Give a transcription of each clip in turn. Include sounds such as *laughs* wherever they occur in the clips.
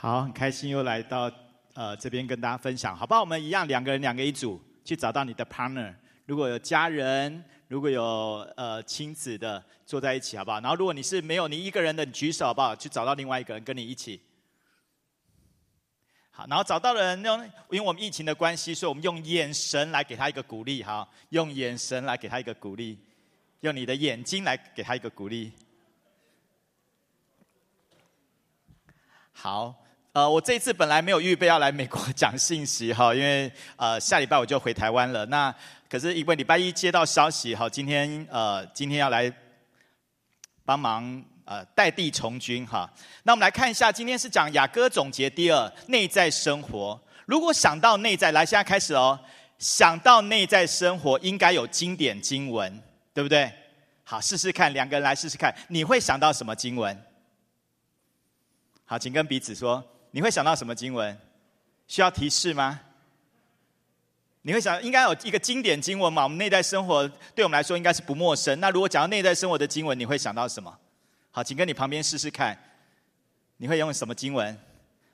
好，很开心又来到呃这边跟大家分享，好不好？我们一样两个人两个一组，去找到你的 partner。如果有家人，如果有呃亲子的坐在一起，好不好？然后如果你是没有你一个人的，你举手好不好？去找到另外一个人跟你一起。好，然后找到的人呢，因为我们疫情的关系，所以我们用眼神来给他一个鼓励，哈，用眼神来给他一个鼓励，用你的眼睛来给他一个鼓励。好，呃，我这一次本来没有预备要来美国讲信息哈，*laughs* 因为呃下礼拜我就回台湾了。那可是因为礼拜一接到消息哈，今天呃今天要来帮忙呃代地从军哈。那我们来看一下，今天是讲雅歌总结第二内在生活。如果想到内在，来现在开始哦，想到内在生活应该有经典经文，对不对？好，试试看，两个人来试试看，你会想到什么经文？好，请跟彼此说，你会想到什么经文？需要提示吗？你会想，应该有一个经典经文嘛？我们内在生活对我们来说应该是不陌生。那如果讲到内在生活的经文，你会想到什么？好，请跟你旁边试试看，你会用什么经文？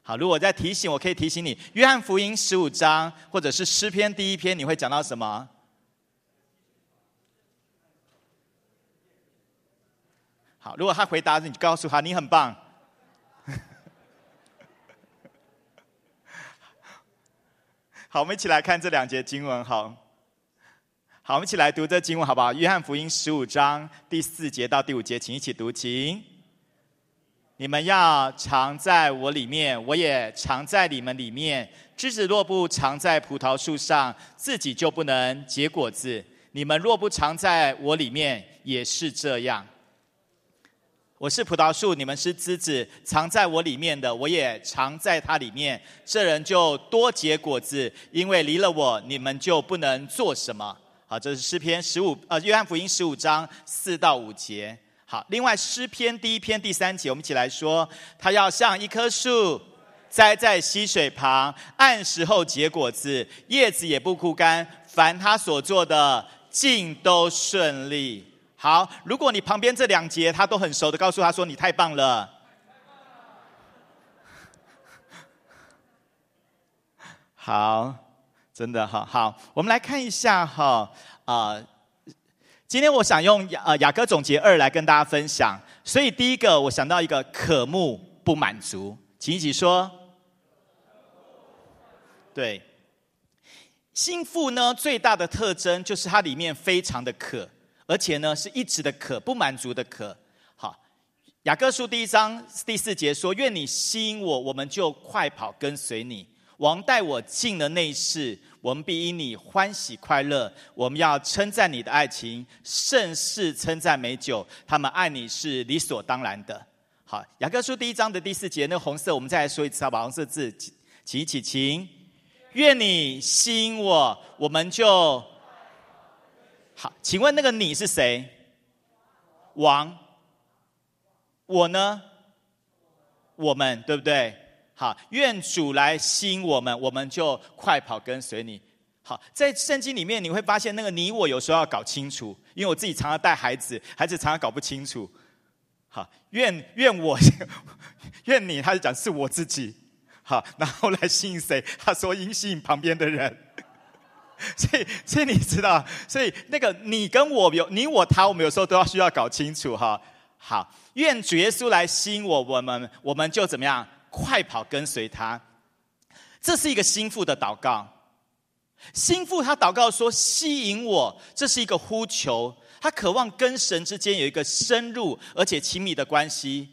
好，如果在提醒，我可以提醒你，约翰福音十五章，或者是诗篇第一篇，你会讲到什么？好，如果他回答，你告诉他，你很棒。好，我们一起来看这两节经文。好，好，我们一起来读这经文，好不好？约翰福音十五章第四节到第五节，请一起读。请你们要藏在我里面，我也藏在你们里面。枝子若不藏在葡萄树上，自己就不能结果子。你们若不藏在我里面，也是这样。我是葡萄树，你们是枝子，藏在我里面的，我也藏在它里面。这人就多结果子，因为离了我，你们就不能做什么。好，这是诗篇十五，呃，约翰福音十五章四到五节。好，另外诗篇第一篇第三节，我们一起来说：他要像一棵树栽在溪水旁，按时候结果子，叶子也不枯干，凡他所做的尽都顺利。好，如果你旁边这两节他都很熟的，告诉他说：“你太棒了。” *laughs* 好，真的哈好，我们来看一下哈啊，今天我想用雅雅歌总结二来跟大家分享。所以第一个，我想到一个渴慕不满足，请一起说。对，心腹呢最大的特征就是它里面非常的渴。而且呢，是一直的渴，不满足的渴。好，雅各书第一章第四节说：“愿你吸引我，我们就快跑跟随你。王带我进了内室，我们必因你欢喜快乐。我们要称赞你的爱情，甚是称赞美酒。他们爱你是理所当然的。”好，雅各书第一章的第四节，那红色，我们再来说一次好吧？红色字，起起请。愿你吸引我，我们就。好，请问那个你是谁？王，我呢？我们对不对？好，愿主来吸引我们，我们就快跑跟随你。好，在圣经里面你会发现，那个你我有时候要搞清楚，因为我自己常常带孩子，孩子常常搞不清楚。好，愿愿我，*laughs* 愿你，他就讲是我自己。好，然后来吸引谁？他说应吸引旁边的人。*laughs* 所以，所以你知道，所以那个你跟我有你我他，我们有时候都要需要搞清楚哈。好，愿主耶稣来吸引我，我们我们就怎么样，快跑跟随他。这是一个心腹的祷告。心腹他祷告说：“吸引我。”这是一个呼求，他渴望跟神之间有一个深入而且亲密的关系，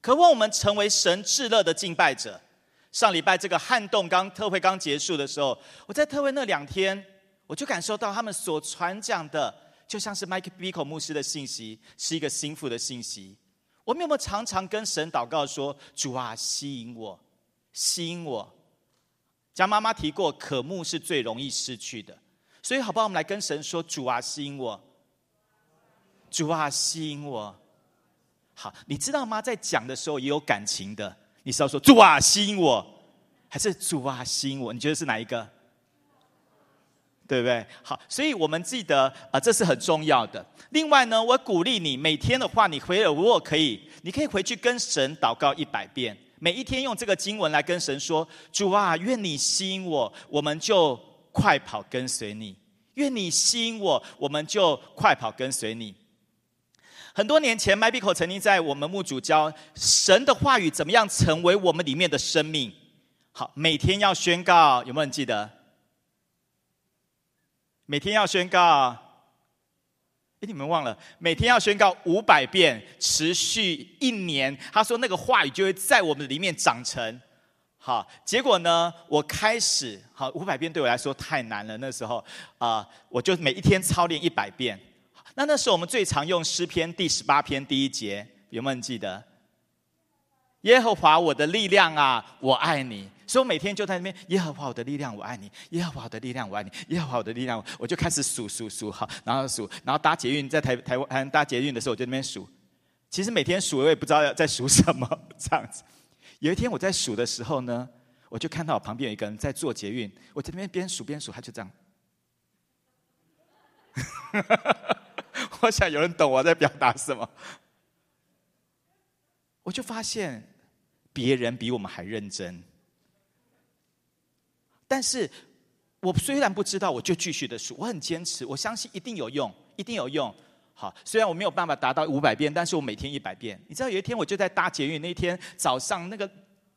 渴望我们成为神至乐的敬拜者。上礼拜这个撼动刚特会刚结束的时候，我在特会那两天，我就感受到他们所传讲的，就像是麦克比口牧师的信息，是一个心腹的信息。我们有没有常常跟神祷告说：“主啊，吸引我，吸引我。”江妈妈提过，渴慕是最容易失去的，所以好不好？我们来跟神说：“主啊，吸引我，主啊，吸引我。”好，你知道吗？在讲的时候也有感情的。你是要说主啊吸引我，还是主啊吸引我？你觉得是哪一个？对不对？好，所以我们记得啊，这是很重要的。另外呢，我鼓励你每天的话，你回如果可以，你可以回去跟神祷告一百遍，每一天用这个经文来跟神说：“主啊，愿你吸引我，我们就快跑跟随你；愿你吸引我，我们就快跑跟随你。”很多年前，Mybico 曾经在我们牧主教神的话语怎么样成为我们里面的生命。好，每天要宣告，有没有人记得？每天要宣告。哎，你们忘了？每天要宣告五百遍，持续一年。他说那个话语就会在我们里面长成。好，结果呢，我开始好五百遍对我来说太难了。那时候啊，我就每一天操练一百遍。那那时候我们最常用诗篇第十八篇第一节，有没有人记得？耶和华我的力量啊，我爱你。所以我每天就在那边，耶和华我的力量，我爱你；耶和华我的力量，我爱你；耶和华我的力量，我就开始数数数哈，然后数，然后搭捷运在台台湾搭捷运的时候，我就那边数。其实每天数我也不知道要在数什么 *laughs* 这样子。有一天我在数的时候呢，我就看到我旁边有一个人在做捷运，我在那边边数边数，他就这样。*laughs* *laughs* 我想有人懂我在表达什么，我就发现别人比我们还认真。但是，我虽然不知道，我就继续的数。我很坚持，我相信一定有用，一定有用。好，虽然我没有办法达到五百遍，但是我每天一百遍。你知道，有一天我就在搭捷运，那天早上那个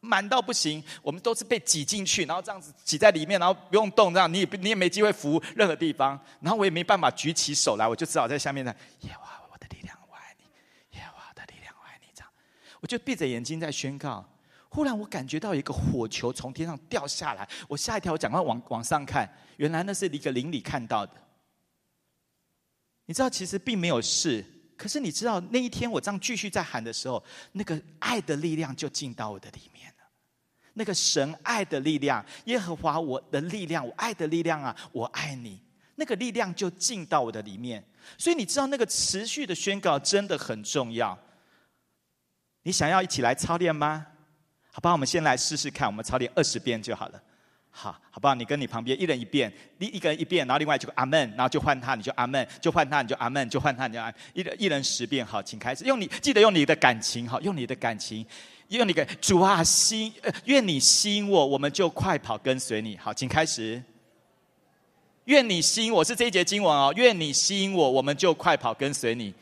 满到不行，我们都是被挤进去，然后这样子挤在里面，然后不用动，这样你也你也没机会扶任何地方，然后我也没办法举起手来，我就只好在下面的耶和华我的力量，我爱你，耶和华的力量，我爱你，这样，我就闭着眼睛在宣告。忽然，我感觉到一个火球从天上掉下来，我吓一跳，我赶快往往上看，原来那是一个邻里看到的。你知道，其实并没有事，可是你知道，那一天我这样继续在喊的时候，那个爱的力量就进到我的里面。那个神爱的力量，耶和华我的力量，我爱的力量啊，我爱你，那个力量就进到我的里面。所以你知道，那个持续的宣告真的很重要。你想要一起来操练吗？好吧，我们先来试试看，我们操练二十遍就好了。好，好不好？你跟你旁边一人一遍，一一个人一遍，然后另外就阿门，然后就换他，你就阿门，就换他，你就阿门，就换他，你就阿。一人一人十遍，好，请开始。用你记得用你的感情，好，用你的感情，用你给主啊吸，愿你吸引我，我们就快跑跟随你。好，请开始。愿你吸引我是这一节经文哦，愿你吸引我，我们就快跑跟随你。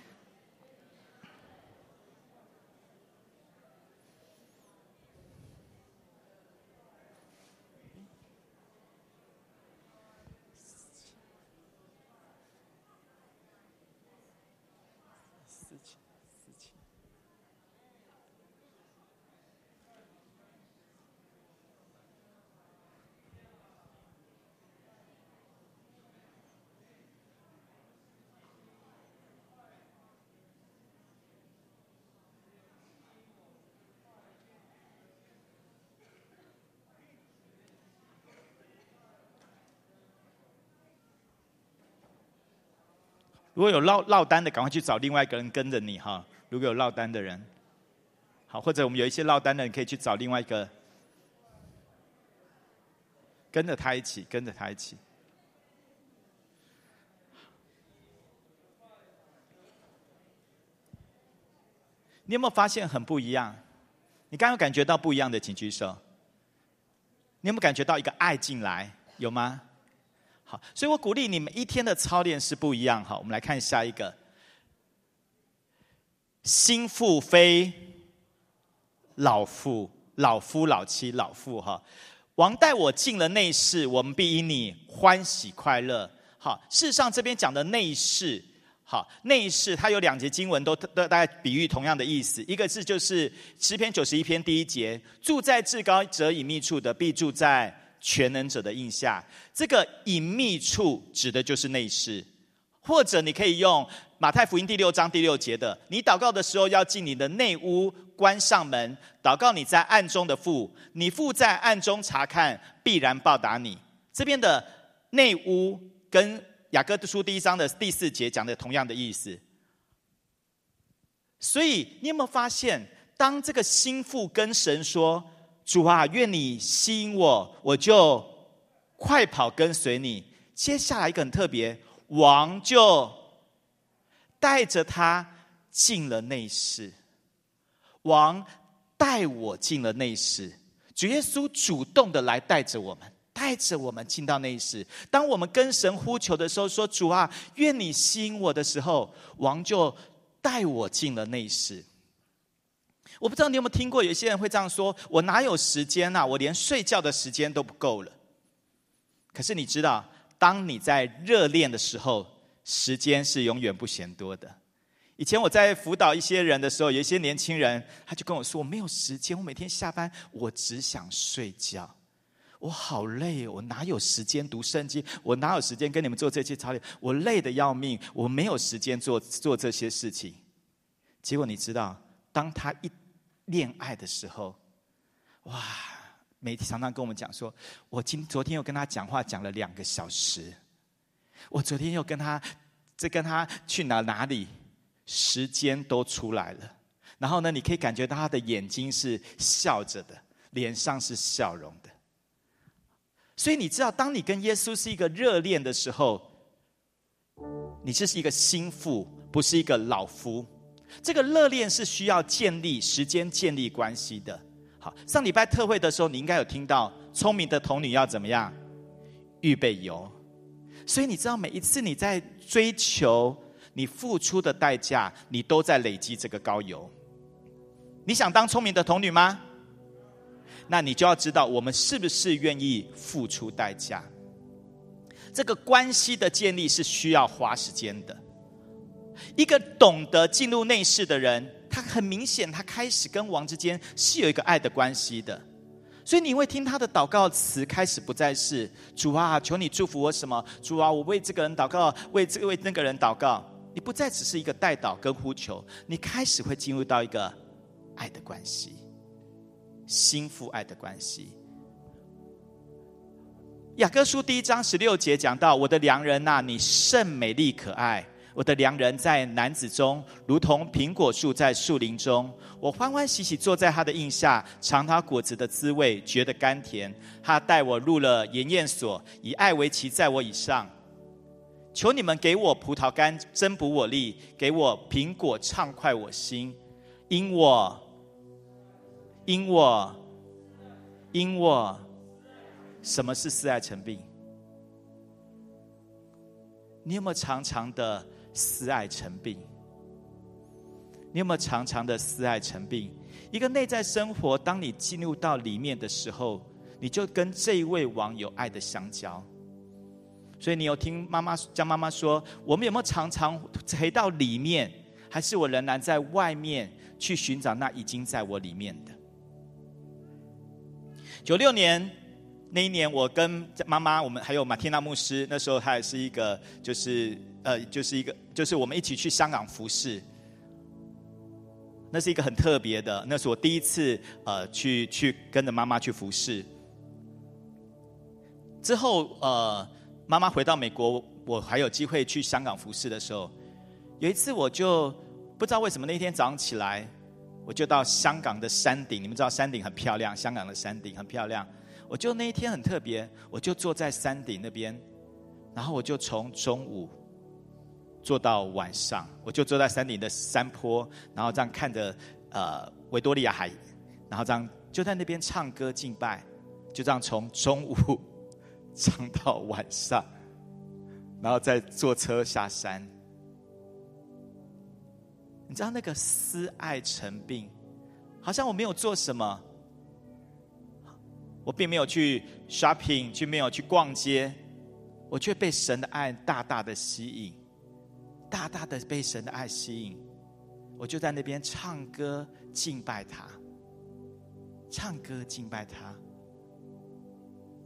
如果有落落单的，赶快去找另外一个人跟着你哈。如果有落单的人，好，或者我们有一些落单的人，可以去找另外一个，跟着他一起，跟着他一起。你有没有发现很不一样？你刚刚感觉到不一样的，请举手。你有没有感觉到一个爱进来？有吗？所以我鼓励你们一天的操练是不一样哈。我们来看下一个，心腹非老妇，老夫老妻老妇哈。王带我进了内室，我们必因你欢喜快乐。好，事实上这边讲的内室，好内室它有两节经文都都大概比喻同样的意思。一个字就是诗篇九十一篇第一节，住在至高者隐秘处的，必住在。全能者的印下，这个隐秘处指的就是内室，或者你可以用马太福音第六章第六节的：你祷告的时候要进你的内屋，关上门，祷告你在暗中的父，你父在暗中查看，必然报答你。这边的内屋跟雅各书第一章的第四节讲的同样的意思。所以你有没有发现，当这个心腹跟神说？主啊，愿你吸引我，我就快跑跟随你。接下来一个很特别，王就带着他进了内室。王带我进了内室。主耶稣主动的来带着我们，带着我们进到内室。当我们跟神呼求的时候，说主啊，愿你吸引我的时候，王就带我进了内室。我不知道你有没有听过，有些人会这样说：“我哪有时间呐？我连睡觉的时间都不够了。”可是你知道，当你在热恋的时候，时间是永远不嫌多的。以前我在辅导一些人的时候，有一些年轻人，他就跟我说：“我没有时间，我每天下班，我只想睡觉，我好累，我哪有时间读圣经？我哪有时间跟你们做这些操练？我累得要命，我没有时间做做这些事情。”结果你知道，当他一恋爱的时候，哇！媒体常常跟我们讲说，我今昨天又跟他讲话讲了两个小时，我昨天又跟他在跟他去哪哪里，时间都出来了。然后呢，你可以感觉到他的眼睛是笑着的，脸上是笑容的。所以你知道，当你跟耶稣是一个热恋的时候，你这是一个心腹，不是一个老夫。这个热恋是需要建立时间、建立关系的。好，上礼拜特会的时候，你应该有听到聪明的童女要怎么样预备油。所以你知道，每一次你在追求，你付出的代价，你都在累积这个高油。你想当聪明的童女吗？那你就要知道，我们是不是愿意付出代价？这个关系的建立是需要花时间的。一个懂得进入内室的人，他很明显，他开始跟王之间是有一个爱的关系的。所以你会听他的祷告词，开始不再是主啊，求你祝福我什么？主啊，我为这个人祷告，为这个为那个人祷告。你不再只是一个代祷跟呼求，你开始会进入到一个爱的关系，心腹爱的关系。雅各书第一章十六节讲到：“我的良人呐，你甚美丽可爱。”我的良人在男子中，如同苹果树在树林中。我欢欢喜喜坐在他的荫下，尝他果子的滋味，觉得甘甜。他带我入了盐宴所，以爱为旗在我以上。求你们给我葡萄干增补我力，给我苹果畅快我心，因我，因我，因我。什么是四爱成病？你有没有常常的？思爱成病，你有没有常常的思爱成病？一个内在生活，当你进入到里面的时候，你就跟这一位王有爱的相交。所以你有听妈妈江妈妈说，我们有没有常常回到里面，还是我仍然在外面去寻找那已经在我里面的？九六年那一年，我跟妈妈，我们还有马天娜牧师，那时候他也是一个，就是呃，就是一个。就是我们一起去香港服侍，那是一个很特别的，那是我第一次呃去去跟着妈妈去服侍。之后呃，妈妈回到美国，我还有机会去香港服侍的时候，有一次我就不知道为什么那天早上起来，我就到香港的山顶，你们知道山顶很漂亮，香港的山顶很漂亮，我就那一天很特别，我就坐在山顶那边，然后我就从中午。坐到晚上，我就坐在山顶的山坡，然后这样看着呃维多利亚海，然后这样就在那边唱歌敬拜，就这样从中午唱到晚上，然后再坐车下山。你知道那个思爱成病，好像我没有做什么，我并没有去 shopping，却没有去逛街，我却被神的爱大大的吸引。大大的被神的爱吸引，我就在那边唱歌敬拜他，唱歌敬拜他。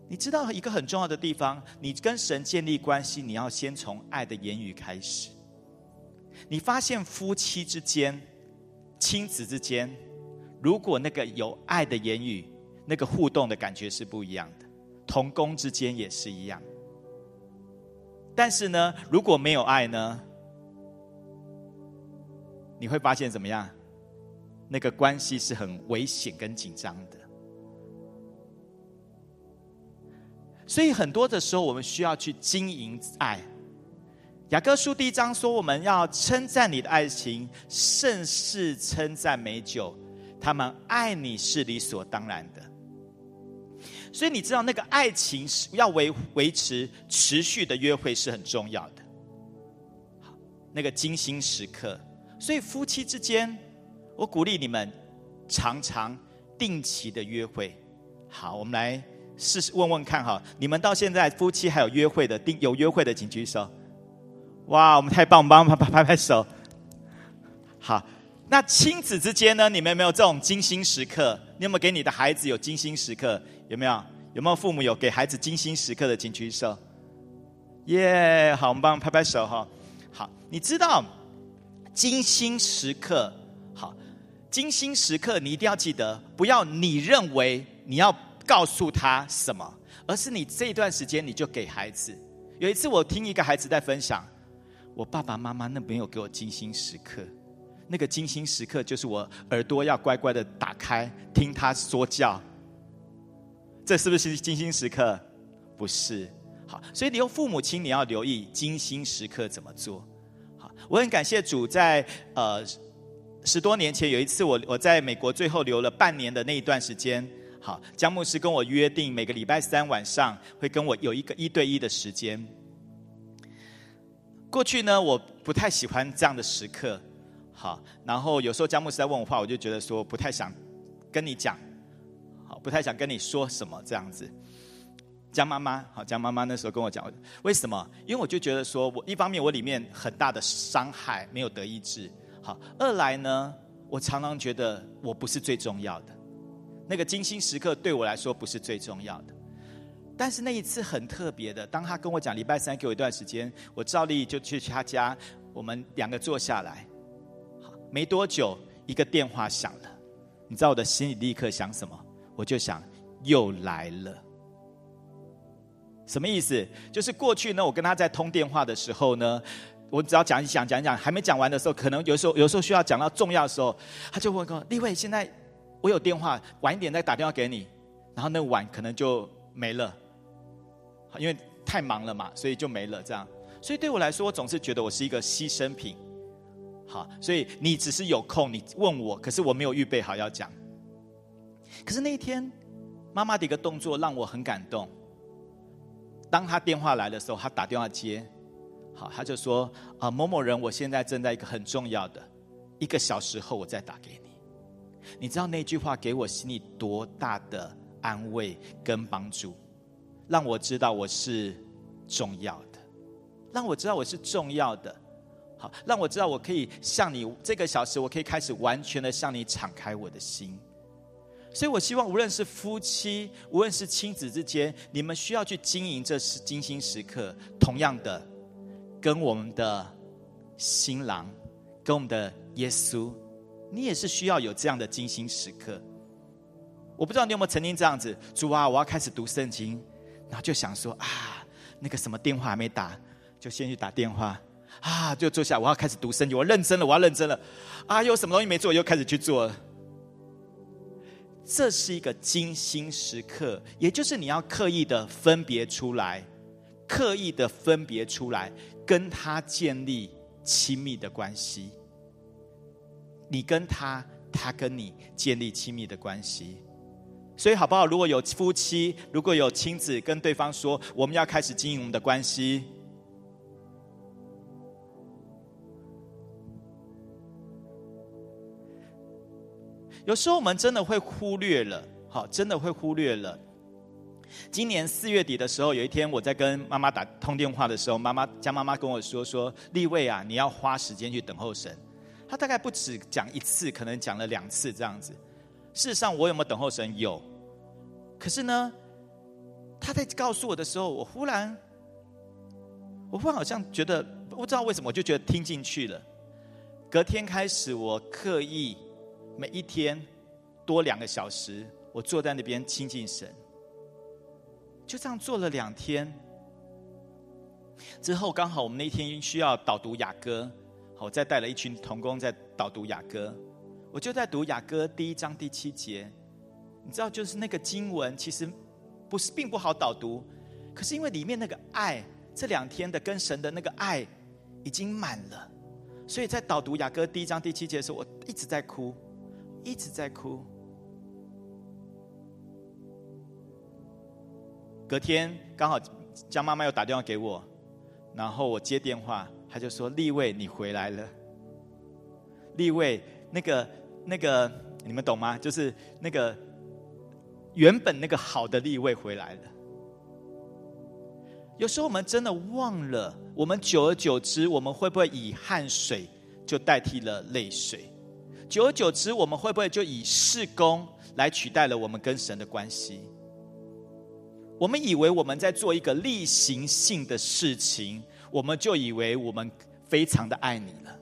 你知道一个很重要的地方，你跟神建立关系，你要先从爱的言语开始。你发现夫妻之间、亲子之间，如果那个有爱的言语，那个互动的感觉是不一样的。同工之间也是一样。但是呢，如果没有爱呢？你会发现怎么样？那个关系是很危险跟紧张的。所以很多的时候，我们需要去经营爱。雅各书第一章说，我们要称赞你的爱情，甚是称赞美酒，他们爱你是理所当然的。所以你知道，那个爱情是要维维持持续的约会是很重要的。那个精心时刻，所以夫妻之间，我鼓励你们常常定期的约会。好，我们来试试问问看哈，你们到现在夫妻还有约会的定有约会的，请举手。哇，我们太棒，我们帮拍拍拍拍手。好，那亲子之间呢？你们有没有这种精心时刻？你有没有给你的孩子有精心时刻？有没有？有没有父母有给孩子精心时刻的？请举手。耶，好，我们帮拍拍手哈。好，你知道精心时刻？好，精心时刻，你一定要记得，不要你认为你要告诉他什么，而是你这一段时间你就给孩子。有一次我听一个孩子在分享。我爸爸妈妈那没有给我精心时刻，那个精心时刻就是我耳朵要乖乖的打开听他说教，这是不是精心时刻？不是。好，所以你用父母亲你要留意精心时刻怎么做。我很感谢主，在呃十多年前有一次我我在美国最后留了半年的那一段时间，好，江牧师跟我约定每个礼拜三晚上会跟我有一个一对一的时间。过去呢，我不太喜欢这样的时刻，好，然后有时候江牧师在问我话，我就觉得说不太想跟你讲，好，不太想跟你说什么这样子。江妈妈，好，江妈妈那时候跟我讲，为什么？因为我就觉得说我一方面我里面很大的伤害没有得医治，好，二来呢，我常常觉得我不是最重要的，那个精心时刻对我来说不是最重要的。但是那一次很特别的，当他跟我讲礼拜三给我一段时间，我照例就去他家，我们两个坐下来。好，没多久一个电话响了，你知道我的心里立刻想什么？我就想又来了。什么意思？就是过去呢，我跟他在通电话的时候呢，我只要讲一讲讲一讲，还没讲完的时候，可能有时候有时候需要讲到重要的时候，他就问我：立伟，现在我有电话，晚一点再打电话给你。然后那晚可能就没了。因为太忙了嘛，所以就没了。这样，所以对我来说，我总是觉得我是一个牺牲品。好，所以你只是有空，你问我，可是我没有预备好要讲。可是那一天，妈妈的一个动作让我很感动。当他电话来的时候，他打电话接，好，他就说：“啊，某某人，我现在正在一个很重要的，一个小时后我再打给你。”你知道那句话给我心里多大的安慰跟帮助？让我知道我是重要的，让我知道我是重要的，好，让我知道我可以向你这个小时，我可以开始完全的向你敞开我的心。所以我希望，无论是夫妻，无论是亲子之间，你们需要去经营这是精心时刻。同样的，跟我们的新郎，跟我们的耶稣，你也是需要有这样的精心时刻。我不知道你有没有曾经这样子，主啊，我要开始读圣经。然后就想说啊，那个什么电话还没打，就先去打电话啊，就坐下，我要开始读圣经，我认真了，我要认真了啊，有什么东西没做，又开始去做。这是一个精心时刻，也就是你要刻意的分别出来，刻意的分别出来，跟他建立亲密的关系。你跟他，他跟你建立亲密的关系。所以好不好？如果有夫妻，如果有亲子，跟对方说，我们要开始经营我们的关系。有时候我们真的会忽略了，好，真的会忽略了。今年四月底的时候，有一天我在跟妈妈打通电话的时候，妈妈江妈妈跟我说说，立位啊，你要花时间去等候神。他大概不止讲一次，可能讲了两次这样子。事实上，我有没有等候神？有。可是呢，他在告诉我的时候，我忽然，我忽然好像觉得，不知道为什么，我就觉得听进去了。隔天开始，我刻意每一天多两个小时，我坐在那边亲近神。就这样做了两天之后，刚好我们那天需要导读雅歌，我再带了一群童工在导读雅歌。我就在读雅歌第一章第七节，你知道，就是那个经文其实不是并不好导读，可是因为里面那个爱，这两天的跟神的那个爱已经满了，所以在导读雅歌第一章第七节的时候，我一直在哭，一直在哭。隔天刚好江妈妈又打电话给我，然后我接电话，她就说：“立卫，你回来了。”立卫，那个那个，你们懂吗？就是那个原本那个好的立卫回来了。有时候我们真的忘了，我们久而久之，我们会不会以汗水就代替了泪水？久而久之，我们会不会就以事工来取代了我们跟神的关系？我们以为我们在做一个例行性的事情，我们就以为我们非常的爱你了。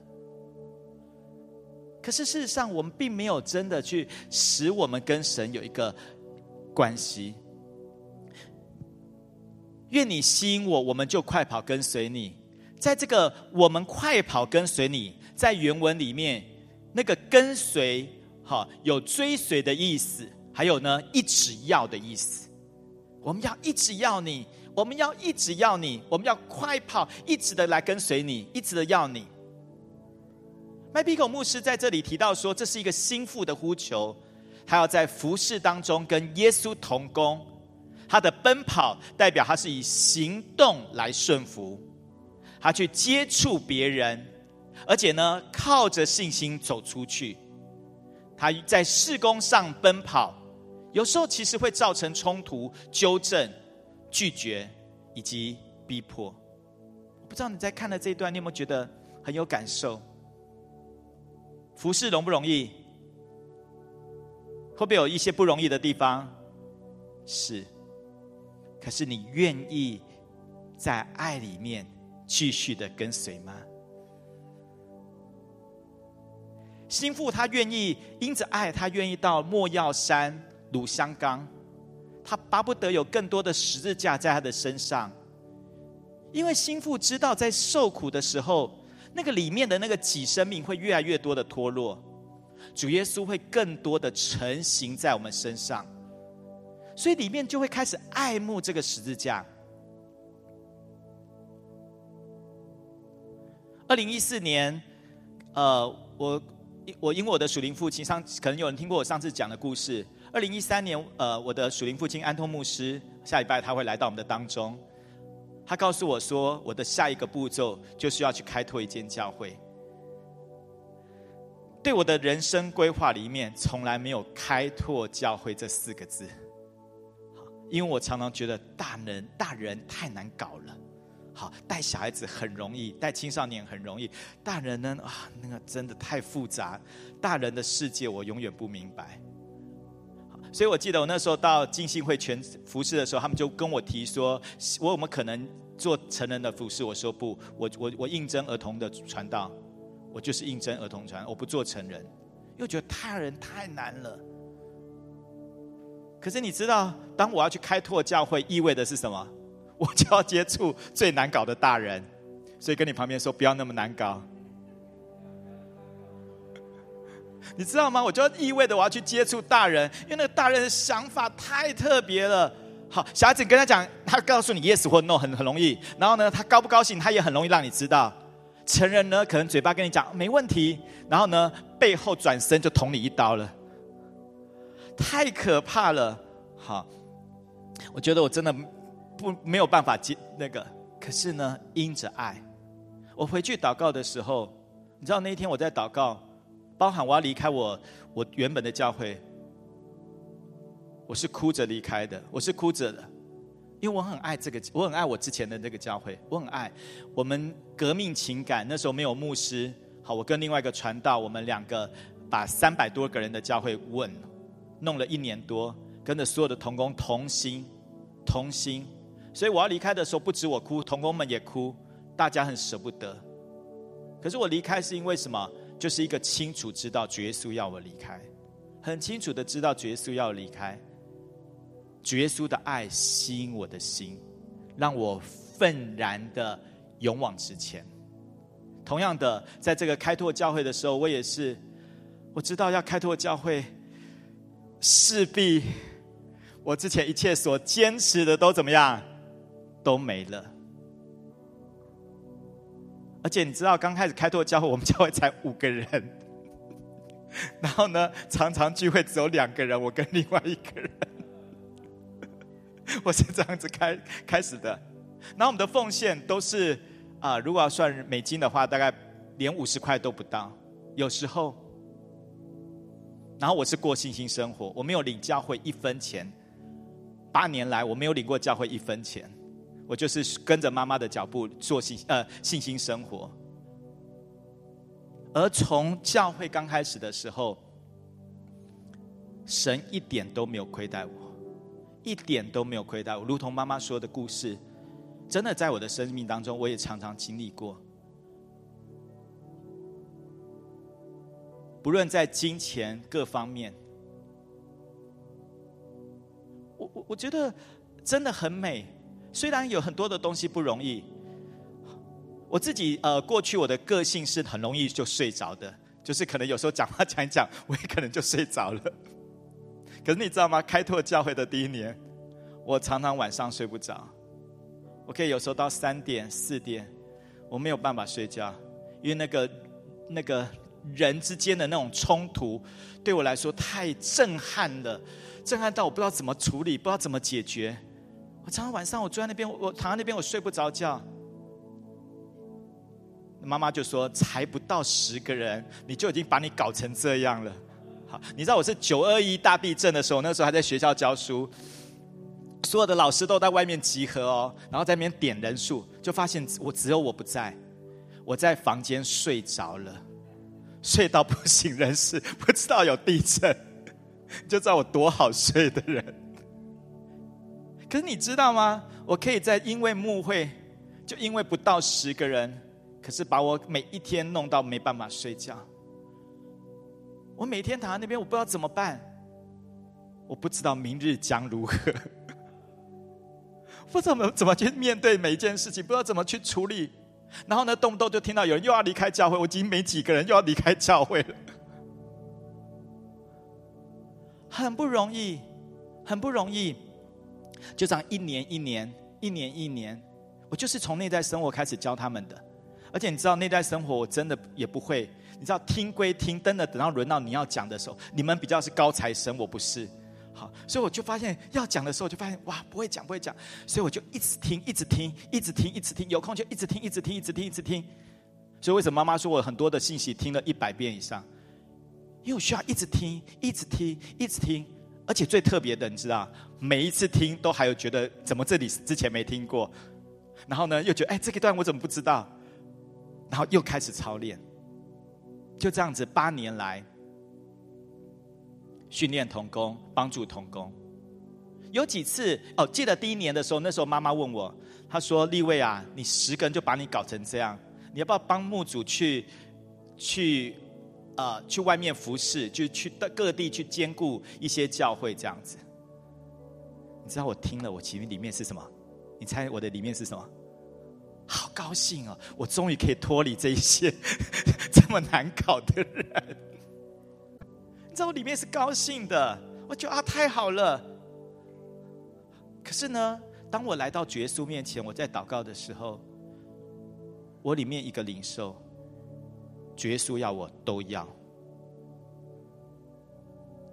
可是事实上，我们并没有真的去使我们跟神有一个关系。愿你吸引我，我们就快跑跟随你。在这个我们快跑跟随你，在原文里面，那个跟随，哈，有追随的意思，还有呢，一直要的意思。我们要一直要你，我们要一直要你，我们要快跑，一直的来跟随你，一直的要你。麦皮孔牧师在这里提到说，这是一个心腹的呼求，他要在服侍当中跟耶稣同工，他的奔跑代表他是以行动来顺服，他去接触别人，而且呢，靠着信心走出去，他在事工上奔跑。有时候其实会造成冲突、纠正、拒绝以及逼迫。我不知道你在看的这一段，你有没有觉得很有感受？服侍容不容易？会不会有一些不容易的地方？是。可是你愿意在爱里面继续的跟随吗？心腹他愿意因着爱，他愿意到莫药山。鲁香冈，他巴不得有更多的十字架在他的身上，因为心腹知道，在受苦的时候，那个里面的那个己生命会越来越多的脱落，主耶稣会更多的成型在我们身上，所以里面就会开始爱慕这个十字架。二零一四年，呃，我我因为我的属灵父亲上，可能有人听过我上次讲的故事。二零一三年，呃，我的属灵父亲安托牧师下礼拜他会来到我们的当中。他告诉我说，我的下一个步骤就是要去开拓一间教会。对我的人生规划里面，从来没有“开拓教会”这四个字。因为我常常觉得大人大人太难搞了。好，带小孩子很容易，带青少年很容易。大人呢，啊，那个真的太复杂。大人的世界，我永远不明白。所以我记得我那时候到进信会全服侍的时候，他们就跟我提说，我有没有可能做成人的服侍？我说不，我我我应征儿童的传道，我就是应征儿童传，我不做成人，又觉得他人太难了。可是你知道，当我要去开拓教会，意味的是什么？我就要接触最难搞的大人，所以跟你旁边说，不要那么难搞。*laughs* 你知道吗？我就意味着我要去接触大人，因为那个大人的想法太特别了。好，小孩子跟他讲，他告诉你 yes 或 no 很很容易。然后呢，他高不高兴，他也很容易让你知道。成人呢，可能嘴巴跟你讲没问题，然后呢，背后转身就捅你一刀了，太可怕了。好，我觉得我真的不没有办法接那个。可是呢，因着爱，我回去祷告的时候，你知道那一天我在祷告。包含我要离开我我原本的教会，我是哭着离开的，我是哭着的，因为我很爱这个，我很爱我之前的这个教会，我很爱我们革命情感。那时候没有牧师，好，我跟另外一个传道，我们两个把三百多个人的教会问，弄了一年多，跟着所有的童工同心同心，所以我要离开的时候，不止我哭，童工们也哭，大家很舍不得。可是我离开是因为什么？就是一个清楚知道主耶稣要我离开，很清楚的知道主耶稣要离开。主耶稣的爱吸引我的心，让我愤然的勇往直前。同样的，在这个开拓教会的时候，我也是，我知道要开拓教会，势必我之前一切所坚持的都怎么样，都没了。而且你知道，刚开始开拓教会，我们教会才五个人，*laughs* 然后呢，常常聚会只有两个人，我跟另外一个人，*laughs* 我是这样子开开始的。然后我们的奉献都是啊，如果要算美金的话，大概连五十块都不到，有时候。然后我是过信心生活，我没有领教会一分钱，八年来我没有领过教会一分钱，我就是跟着妈妈的脚步做信呃信心生活。而从教会刚开始的时候，神一点都没有亏待我，一点都没有亏待我。如同妈妈说的故事，真的在我的生命当中，我也常常经历过。不论在金钱各方面，我我我觉得真的很美。虽然有很多的东西不容易。我自己呃，过去我的个性是很容易就睡着的，就是可能有时候讲话讲一讲，我也可能就睡着了。*laughs* 可是你知道吗？开拓教会的第一年，我常常晚上睡不着。我可以有时候到三点四点，我没有办法睡觉，因为那个那个人之间的那种冲突，对我来说太震撼了，震撼到我不知道怎么处理，不知道怎么解决。我常常晚上我坐在那边，我躺在那边，我睡不着觉。妈妈就说：“才不到十个人，你就已经把你搞成这样了。”好，你知道我是九二一大地震的时候，那时候还在学校教书，所有的老师都在外面集合哦，然后在那边点人数，就发现我只有我不在，我在房间睡着了，睡到不省人事，不知道有地震，*laughs* 就知道我多好睡的人。可是你知道吗？我可以在因为慕会，就因为不到十个人。可是把我每一天弄到没办法睡觉，我每天躺在那边，我不知道怎么办，我不知道明日将如何，*laughs* 不知道怎么怎么去面对每一件事情，不知道怎么去处理。然后呢，动不动就听到有人又要离开教会，我已经没几个人又要离开教会了，很不容易，很不容易。就这样一年一年，一年一年，我就是从内在生活开始教他们的。而且你知道内在生活，我真的也不会。你知道听归听，真的等到轮到你要讲的时候，你们比较是高材生，我不是。好，所以我就发现要讲的时候，就发现哇，不会讲，不会讲。所以我就一直听，一直听，一直听，一直听，有空就一直听，一直听，一直听，一直听。所以为什么妈妈说我很多的信息听了一百遍以上？因为我需要一直听，一直听，一直听。而且最特别的，你知道，每一次听都还有觉得怎么这里之前没听过，然后呢又觉得哎这个段我怎么不知道？然后又开始操练，就这样子八年来训练童工，帮助童工。有几次哦，记得第一年的时候，那时候妈妈问我，她说：“立卫啊，你十个人就把你搞成这样，你要不要帮牧主去去呃去外面服侍，就去各地去兼顾一些教会这样子？”你知道我听了，我其实里面是什么？你猜我的里面是什么？好高兴哦！我终于可以脱离这一些 *laughs* 这么难搞的人。你知道我里面是高兴的，我觉得啊太好了。可是呢，当我来到主耶稣面前，我在祷告的时候，我里面一个领受，主耶稣要我都要，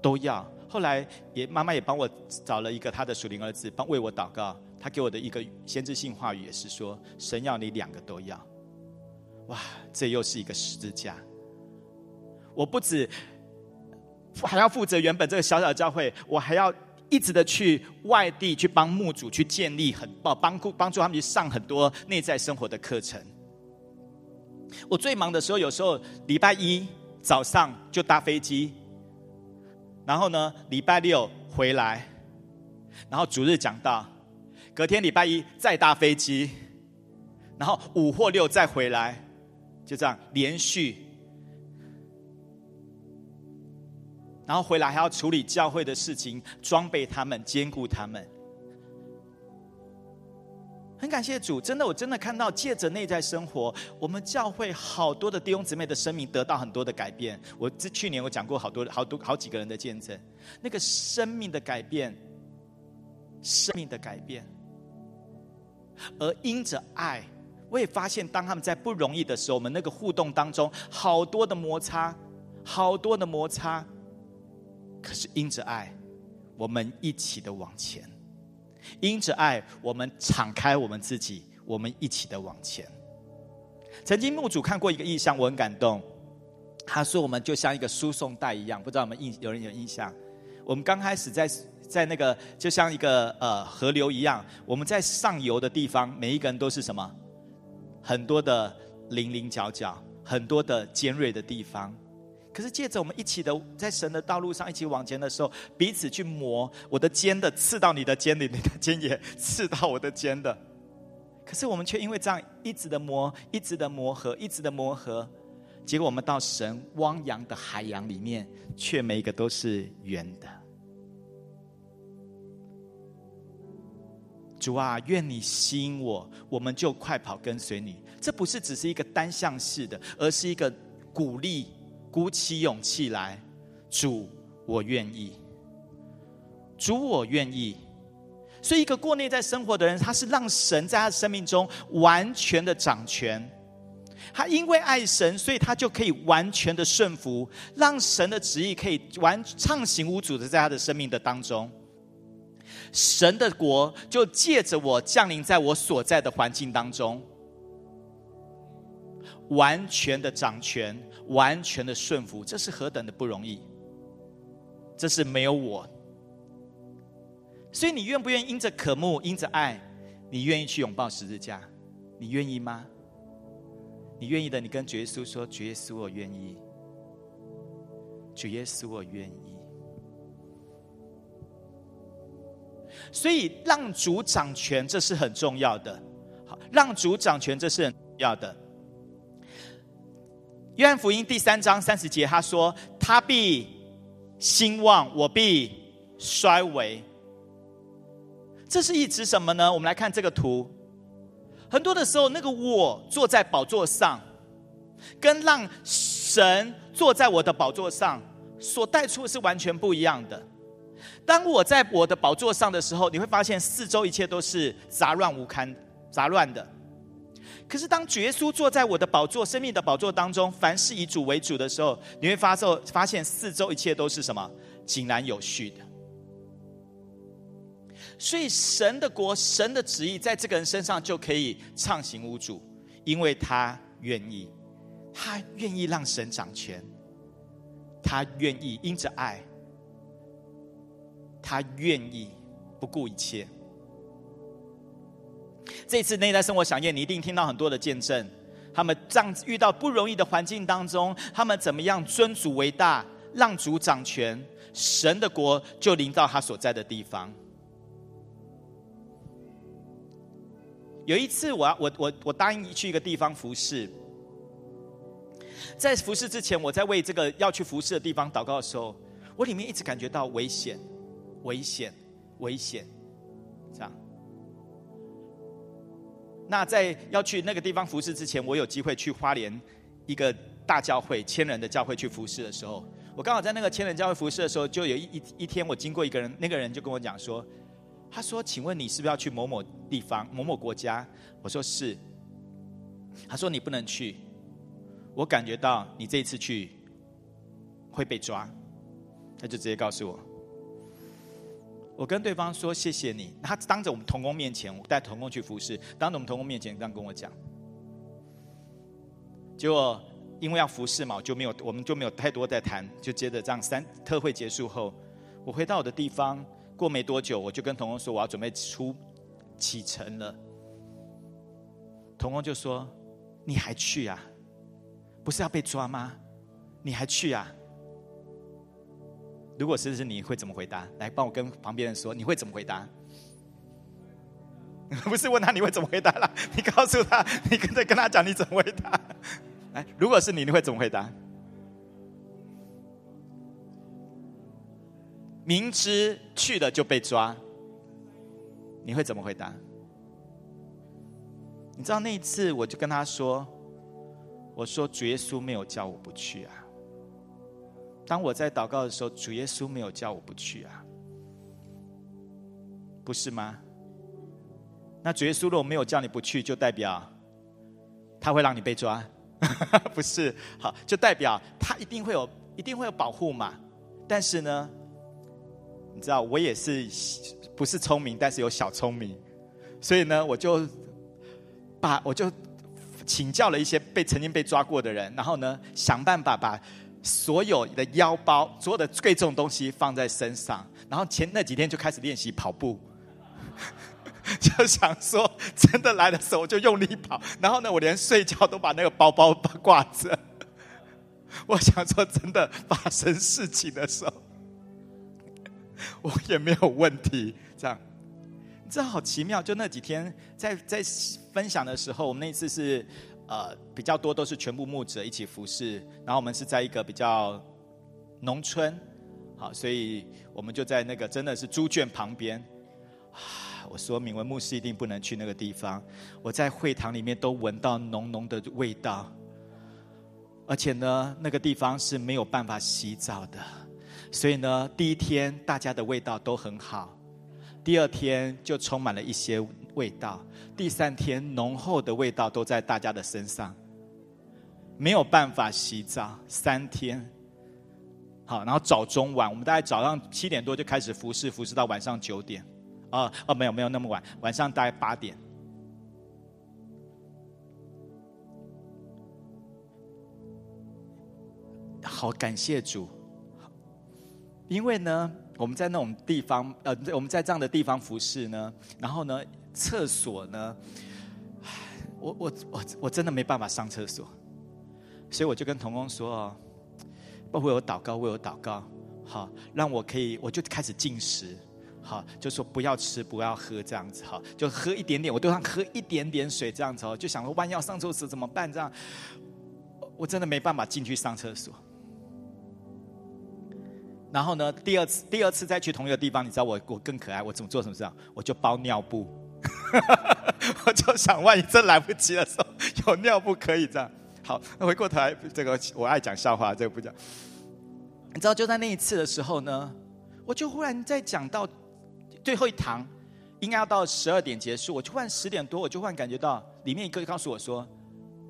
都要。后来也妈妈也帮我找了一个他的属灵儿子，帮为我祷告。他给我的一个先知性话语也是说：神要你两个都要。哇，这又是一个十字架。我不止还要负责原本这个小小的教会，我还要一直的去外地去帮牧主去建立很帮帮助帮助他们去上很多内在生活的课程。我最忙的时候，有时候礼拜一早上就搭飞机，然后呢礼拜六回来，然后主日讲道。隔天礼拜一再搭飞机，然后五或六再回来，就这样连续，然后回来还要处理教会的事情，装备他们，兼顾他们。很感谢主，真的，我真的看到借着内在生活，我们教会好多的弟兄姊妹的生命得到很多的改变。我这去年我讲过好多好多好几个人的见证，那个生命的改变，生命的改变。而因着爱，我也发现，当他们在不容易的时候，我们那个互动当中，好多的摩擦，好多的摩擦。可是因着爱，我们一起的往前；因着爱，我们敞开我们自己，我们一起的往前。曾经牧主看过一个意象，我很感动。他说：“我们就像一个输送带一样，不知道我们印有人有印象？我们刚开始在在那个就像一个呃河流一样，我们在上游的地方，每一个人都是什么？很多的棱棱角角，很多的尖锐的地方。可是借着我们一起的在神的道路上一起往前的时候，彼此去磨，我的尖的刺到你的尖里，你的尖也刺到我的尖的。可是我们却因为这样一直的磨，一直的磨合，一直的磨合。”结果我们到神汪洋的海洋里面，却每一个都是圆的。主啊，愿你吸引我，我们就快跑跟随你。这不是只是一个单向式的，而是一个鼓励，鼓起勇气来。主，我愿意。主，我愿意。所以，一个过内在生活的人，他是让神在他的生命中完全的掌权。他因为爱神，所以他就可以完全的顺服，让神的旨意可以完畅行无阻的在他的生命的当中。神的国就借着我降临在我所在的环境当中，完全的掌权，完全的顺服，这是何等的不容易！这是没有我，所以你愿不愿意因着渴慕，因着爱，你愿意去拥抱十字架？你愿意吗？你愿意的，你跟主耶稣说：“主耶稣，我愿意。”主耶稣，我愿意。所以，让主掌权，这是很重要的。好，让主掌权，这是很重要的。约翰福音第三章三十节，他说：“他必兴旺，我必衰微。”这是一指什么呢？我们来看这个图。很多的时候，那个我坐在宝座上，跟让神坐在我的宝座上所带出是完全不一样的。当我在我的宝座上的时候，你会发现四周一切都是杂乱无堪、杂乱的。可是当主耶稣坐在我的宝座、生命的宝座当中，凡事以主为主的时候，你会发受发现四周一切都是什么？井然有序的。所以，神的国、神的旨意在这个人身上就可以畅行无阻，因为他愿意，他愿意让神掌权，他愿意因着爱，他愿意不顾一切。这次内在生活响宴，你一定听到很多的见证，他们这样遇到不容易的环境当中，他们怎么样尊主为大，让主掌权，神的国就临到他所在的地方。有一次，我要我我我答应去一个地方服侍，在服侍之前，我在为这个要去服侍的地方祷告的时候，我里面一直感觉到危险，危险，危险，这样。那在要去那个地方服侍之前，我有机会去花莲一个大教会千人的教会去服侍的时候，我刚好在那个千人教会服侍的时候，就有一一一天，我经过一个人，那个人就跟我讲说。他说：“请问你是不是要去某某地方、某某国家？”我说：“是。”他说：“你不能去，我感觉到你这一次去会被抓。”他就直接告诉我。我跟对方说：“谢谢你。”他当着我们同工面前，我带同工去服侍，当着我们同工面前这样跟我讲。结果因为要服侍嘛，就没有我们就没有太多在谈，就接着这样三特会结束后，我回到我的地方。过没多久，我就跟童工说我要准备出启程了。童工就说：“你还去啊？不是要被抓吗？你还去啊？”如果是是你会怎么回答？来帮我跟旁边人说，你会怎么回答？*laughs* 不是问他你会怎么回答了？你告诉他，你跟着跟他讲你怎么回答。来，*laughs* 如果是你，你会怎么回答？明知去了就被抓，你会怎么回答？你知道那一次，我就跟他说：“我说主耶稣没有叫我不去啊。当我在祷告的时候，主耶稣没有叫我不去啊，不是吗？那主耶稣如果没有叫你不去，就代表他会让你被抓，*laughs* 不是？好，就代表他一定会有一定会有保护嘛。但是呢，你知道我也是不是聪明，但是有小聪明，所以呢，我就把我就请教了一些被曾经被抓过的人，然后呢，想办法把所有的腰包、所有的贵重东西放在身上，然后前那几天就开始练习跑步。*laughs* 就想说，真的来的时候我就用力跑，然后呢，我连睡觉都把那个包包挂着。*laughs* 我想说，真的发生事情的时候，*laughs* 我也没有问题。这样，这好奇妙。就那几天在在分享的时候，我们那次是呃比较多都是全部牧者一起服侍，然后我们是在一个比较农村，好，所以我们就在那个真的是猪圈旁边。我说，明文牧师一定不能去那个地方。我在会堂里面都闻到浓浓的味道，而且呢，那个地方是没有办法洗澡的。所以呢，第一天大家的味道都很好，第二天就充满了一些味道，第三天浓厚的味道都在大家的身上，没有办法洗澡三天。好，然后早中晚，我们大概早上七点多就开始服侍，服侍到晚上九点。哦哦，没有没有那么晚，晚上大概八点。好，感谢主，因为呢，我们在那种地方，呃，我们在这样的地方服侍呢，然后呢，厕所呢，我我我我真的没办法上厕所，所以我就跟童工说哦，包括我祷告，为我祷告，好，让我可以，我就开始进食。好，就说不要吃，不要喝这样子，哈，就喝一点点，我都想喝一点点水这样子哦，就想说万一要上厕所怎么办？这样，我真的没办法进去上厕所。然后呢，第二次，第二次再去同一个地方，你知道我我更可爱，我怎么做什么事啊？我就包尿布，*laughs* 我就想万一真来不及的时候，有尿布可以这样。好，那回过头来，这个我爱讲笑话，这个不讲。你知道就在那一次的时候呢，我就忽然在讲到。最后一堂应该要到十二点结束，我就忽然十点多，我就忽然感觉到里面一个告诉我说：“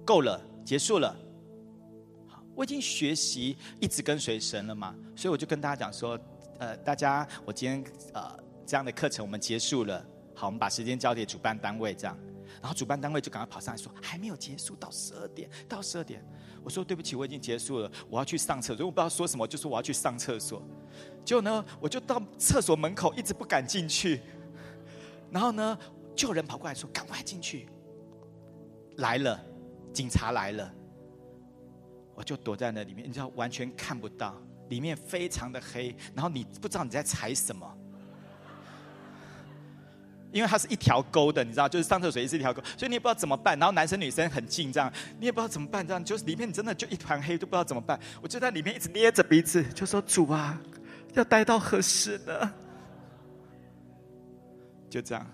够了，结束了。”我已经学习一直跟随神了嘛，所以我就跟大家讲说：“呃，大家，我今天呃这样的课程我们结束了，好，我们把时间交给主办单位这样。”然后主办单位就赶快跑上来说：“还没有结束，到十二点，到十二点。”我说：“对不起，我已经结束了，我要去上厕所。”我不知道说什么，就说我要去上厕所。结果呢，我就到厕所门口，一直不敢进去。然后呢，就有人跑过来说：“赶快进去！”来了，警察来了，我就躲在那里面，你知道，完全看不到，里面非常的黑，然后你不知道你在踩什么，因为它是一条沟的，你知道，就是上厕所也是一条沟，所以你也不知道怎么办。然后男生女生很近，这样你也不知道怎么办，这样就是里面真的就一团黑，都不知道怎么办。我就在里面一直捏着鼻子，就说：“主啊！”要待到何时呢？就这样，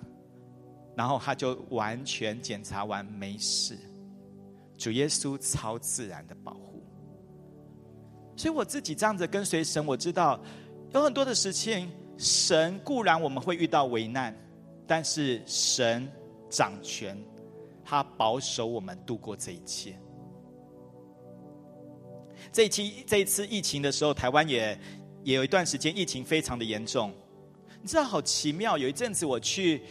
然后他就完全检查完没事。主耶稣超自然的保护，所以我自己这样子跟随神，我知道有很多的事情，神固然我们会遇到危难，但是神掌权，他保守我们度过这一切。这一期这一次疫情的时候，台湾也。也有一段时间疫情非常的严重，你知道好奇妙。有一阵子我去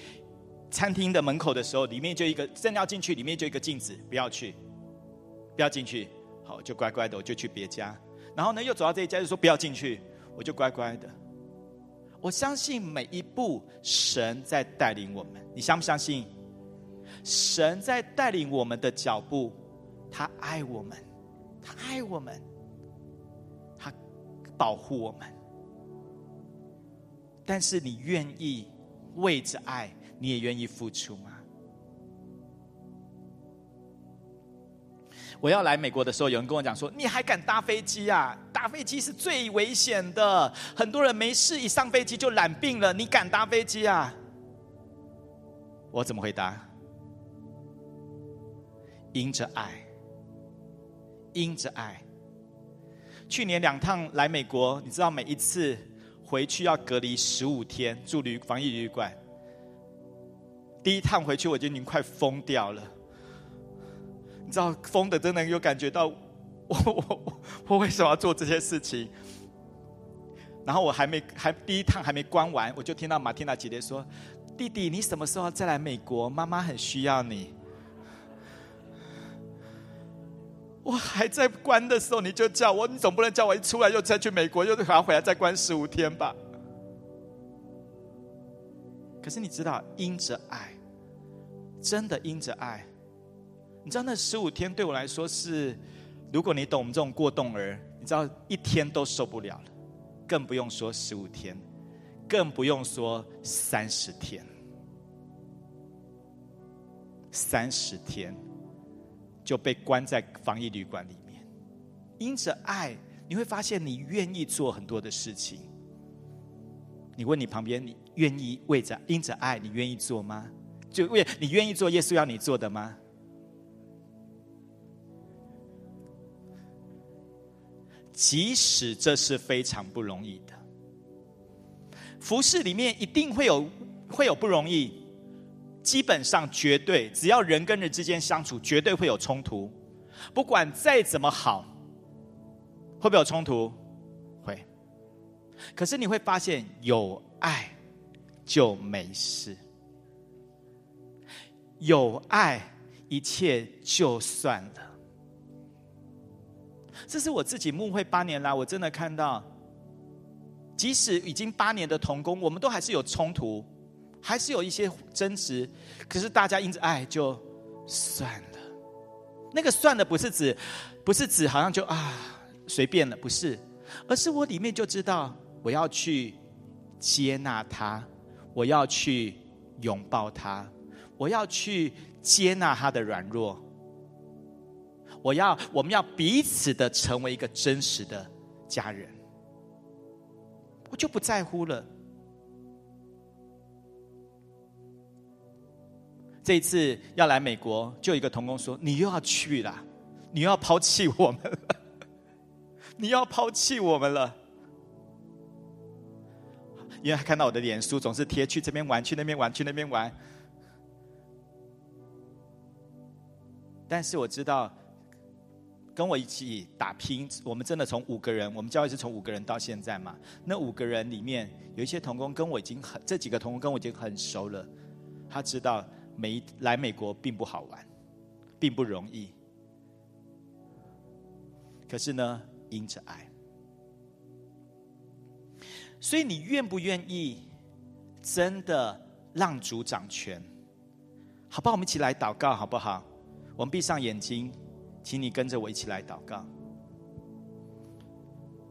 餐厅的门口的时候，里面就一个正要进去，里面就一个镜子，不要去，不要进去。好，就乖乖的，我就去别家。然后呢，又走到这一家，就说不要进去，我就乖乖的。我相信每一步神在带领我们，你相不相信？神在带领我们的脚步，他爱我们，他爱我们。他保护我们，但是你愿意为着爱，你也愿意付出吗？我要来美国的时候，有人跟我讲说：“你还敢搭飞机啊？搭飞机是最危险的，很多人没事一上飞机就染病了，你敢搭飞机啊？”我怎么回答？因着爱，因着爱。去年两趟来美国，你知道每一次回去要隔离十五天，住旅防疫旅馆。第一趟回去我就已经快疯掉了，你知道疯的真的有感觉到 *laughs* 我我我为什么要做这些事情？然后我还没还第一趟还没关完，我就听到马蒂娜姐姐说：“弟弟，你什么时候再来美国？妈妈很需要你。”我还在关的时候，你就叫我，你总不能叫我一出来又再去美国，又还要回来再关十五天吧？可是你知道，因着爱，真的因着爱，你知道那十五天对我来说是，如果你懂我们这种过动儿，你知道一天都受不了了。更不用说十五天，更不用说三十天。三十天就被关在防疫旅馆里面，因着爱，你会发现你愿意做很多的事情。你问你旁边，你愿意为着因着爱，你愿意做吗？就为你愿意做耶稣要你做的吗？即使这是非常不容易的，服饰里面一定会有会有不容易，基本上绝对，只要人跟人之间相处，绝对会有冲突。不管再怎么好，会不会有冲突？会。可是你会发现，有爱就没事，有爱一切就算了。这是我自己牧会八年来，我真的看到，即使已经八年的同工，我们都还是有冲突，还是有一些争执。可是大家因着爱就算了。那个算了不是指，不是指好像就啊随便了，不是，而是我里面就知道我要去接纳他，我要去拥抱他，我要去接纳他的软弱。我要，我们要彼此的成为一个真实的家人，我就不在乎了。这一次要来美国，就一个童工说：“你又要去了，你又要抛弃我们了，*laughs* 你要抛弃我们了。”因为他看到我的脸书总是贴去这边玩，去那边玩，去那边玩，但是我知道。跟我一起打拼，我们真的从五个人，我们教会是从五个人到现在嘛。那五个人里面有一些同工跟我已经很，这几个同工跟我已经很熟了。他知道美来美国并不好玩，并不容易。可是呢，因着爱，所以你愿不愿意真的让主掌权？好不好？我们一起来祷告，好不好？我们闭上眼睛。请你跟着我一起来祷告。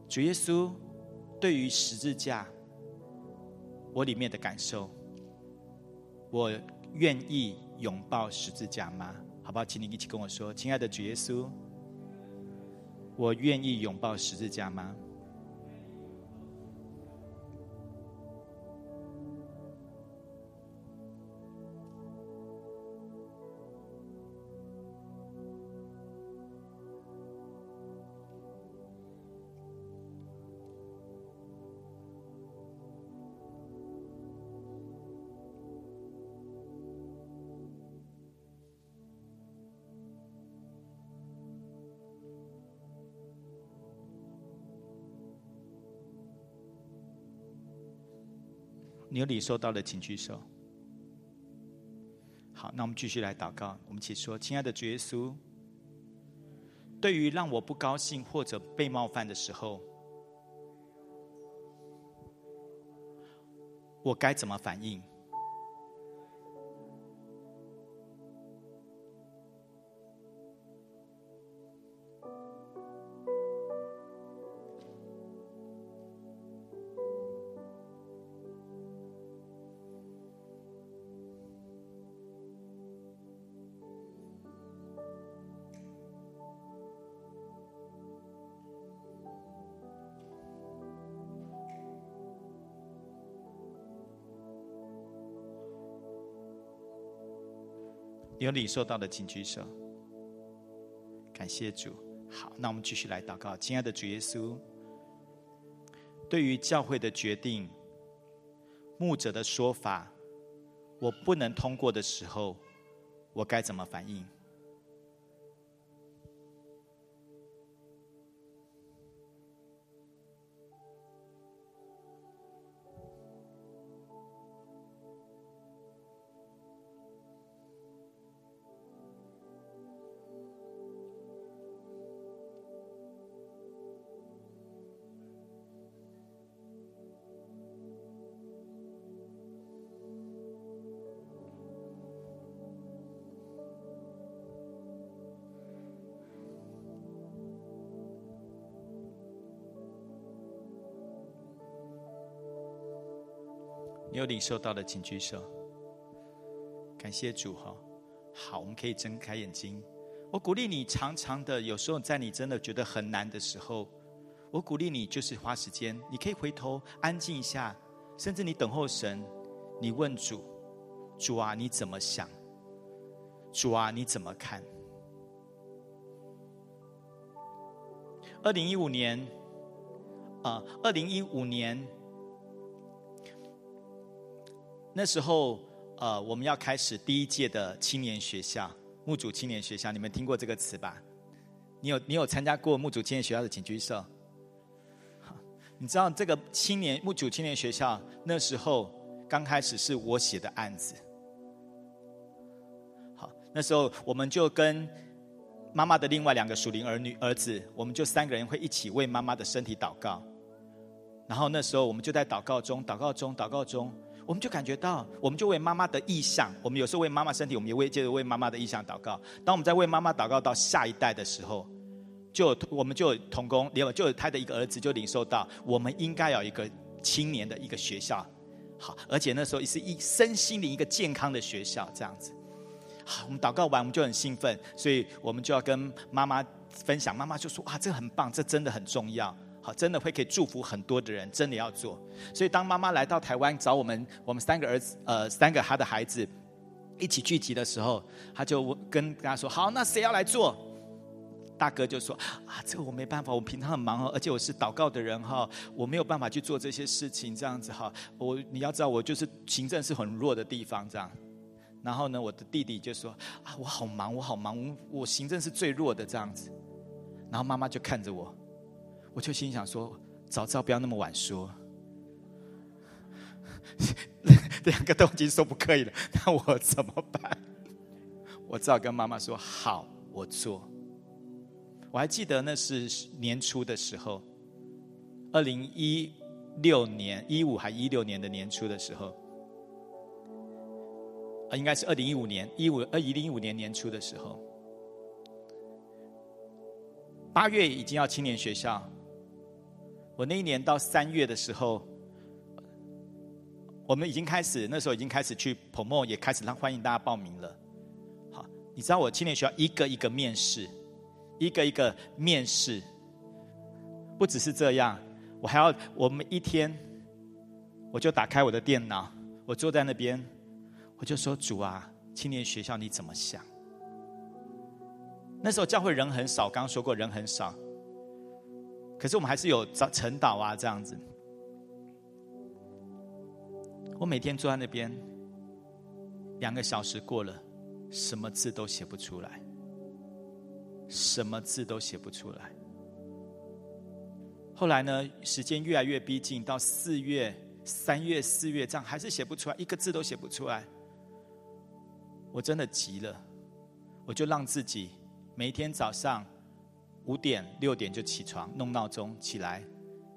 主耶稣，对于十字架，我里面的感受，我愿意拥抱十字架吗？好不好？请你一起跟我说，亲爱的主耶稣，我愿意拥抱十字架吗？有理受到的，请举手。好，那我们继续来祷告。我们一起说：“亲爱的主耶稣，对于让我不高兴或者被冒犯的时候，我该怎么反应？”有领受到的，请举手。感谢主。好，那我们继续来祷告。亲爱的主耶稣，对于教会的决定、牧者的说法，我不能通过的时候，我该怎么反应？领受到的，请举手。感谢主哈，好，我们可以睁开眼睛。我鼓励你，常常的，有时候在你真的觉得很难的时候，我鼓励你就是花时间，你可以回头安静一下，甚至你等候神，你问主，主啊，你怎么想？主啊，你怎么看？二零一五年，啊，二零一五年那时候，呃，我们要开始第一届的青年学校。木主青年学校，你们听过这个词吧？你有你有参加过木主青年学校的，请举手。你知道这个青年木主青年学校那时候刚开始是我写的案子。好，那时候我们就跟妈妈的另外两个属灵儿女儿子，我们就三个人会一起为妈妈的身体祷告。然后那时候我们就在祷告中，祷告中，祷告中。我们就感觉到，我们就为妈妈的意向，我们有时候为妈妈身体，我们也为接着为妈妈的意向祷告。当我们在为妈妈祷告到下一代的时候，就我们就同工，有就有他的一个儿子就领受到，我们应该有一个青年的一个学校，好，而且那时候是一身心灵一个健康的学校这样子。好，我们祷告完，我们就很兴奋，所以我们就要跟妈妈分享，妈妈就说：“啊，这很棒，这真的很重要。”好，真的会可以祝福很多的人，真的要做。所以当妈妈来到台湾找我们，我们三个儿子，呃，三个他的孩子一起聚集的时候，他就跟跟他说：“好，那谁要来做？”大哥就说：“啊，这个我没办法，我平常很忙哦，而且我是祷告的人哈，我没有办法去做这些事情，这样子哈。我你要知道，我就是行政是很弱的地方，这样。然后呢，我的弟弟就说：啊，我好忙，我好忙，我行政是最弱的这样子。然后妈妈就看着我。”我就心想说：“早知道不要那么晚说。*laughs* 两个都已经说不可以了，*laughs* 那我怎么办？我只好跟妈妈说：好，我做。我还记得那是年初的时候，二零一六年一五还一六年的年初的时候，啊，应该是二零一五年一五二一零一五年年初的时候，八月已经要青年学校。”我那一年到三月的时候，我们已经开始，那时候已经开始去 promo，也开始让欢迎大家报名了。好，你知道我青年学校一个一个面试，一个一个面试，不只是这样，我还要我们一天，我就打开我的电脑，我坐在那边，我就说主啊，青年学校你怎么想？那时候教会人很少，刚说过人很少。可是我们还是有早晨祷啊，这样子。我每天坐在那边，两个小时过了，什么字都写不出来，什么字都写不出来。后来呢，时间越来越逼近，到四月、三月、四月这样，还是写不出来，一个字都写不出来。我真的急了，我就让自己每天早上。五点六点就起床，弄闹钟起来，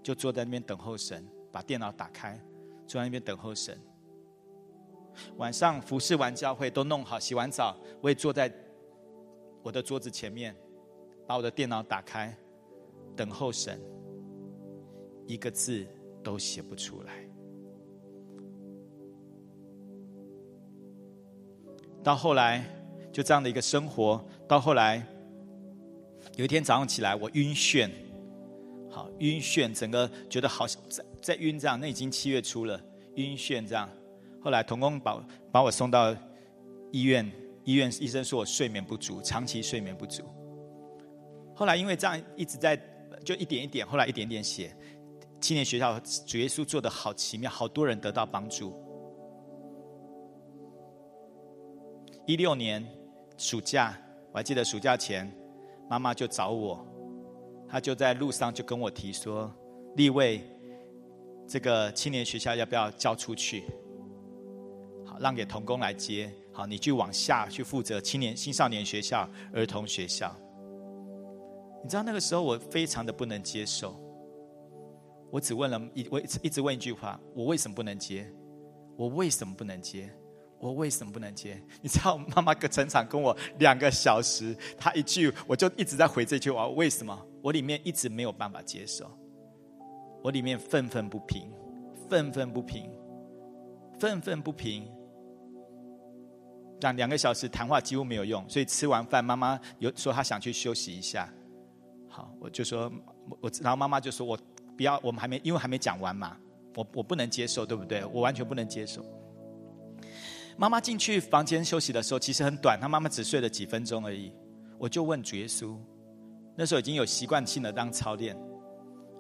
就坐在那边等候神。把电脑打开，坐在那边等候神。晚上服侍完教会都弄好，洗完澡，我也坐在我的桌子前面，把我的电脑打开，等候神。一个字都写不出来。到后来，就这样的一个生活，到后来。有一天早上起来，我晕眩，好晕眩，整个觉得好像在在晕这样。那已经七月初了，晕眩这样。后来童工把把我送到医院，医院医生说我睡眠不足，长期睡眠不足。后来因为这样一直在就一点一点，后来一点点写。青年学校主耶稣做的好奇妙，好多人得到帮助。一六年暑假，我还记得暑假前。妈妈就找我，她就在路上就跟我提说：“立位，这个青年学校要不要交出去？好，让给童工来接。好，你去往下去负责青年青少年学校、儿童学校。你知道那个时候我非常的不能接受，我只问了一我一直问一句话：我为什么不能接？我为什么不能接？”我为什么不能接？你知道妈妈个整场跟我两个小时，她一句我就一直在回这句话。为什么？我里面一直没有办法接受，我里面愤愤不平，愤愤不平，愤愤不平。两两个小时谈话几乎没有用，所以吃完饭，妈妈有说她想去休息一下。好，我就说我，然后妈妈就说我不要，我们还没因为还没讲完嘛，我我不能接受，对不对？我完全不能接受。妈妈进去房间休息的时候，其实很短，她妈妈只睡了几分钟而已。我就问主耶稣，那时候已经有习惯性的当操练。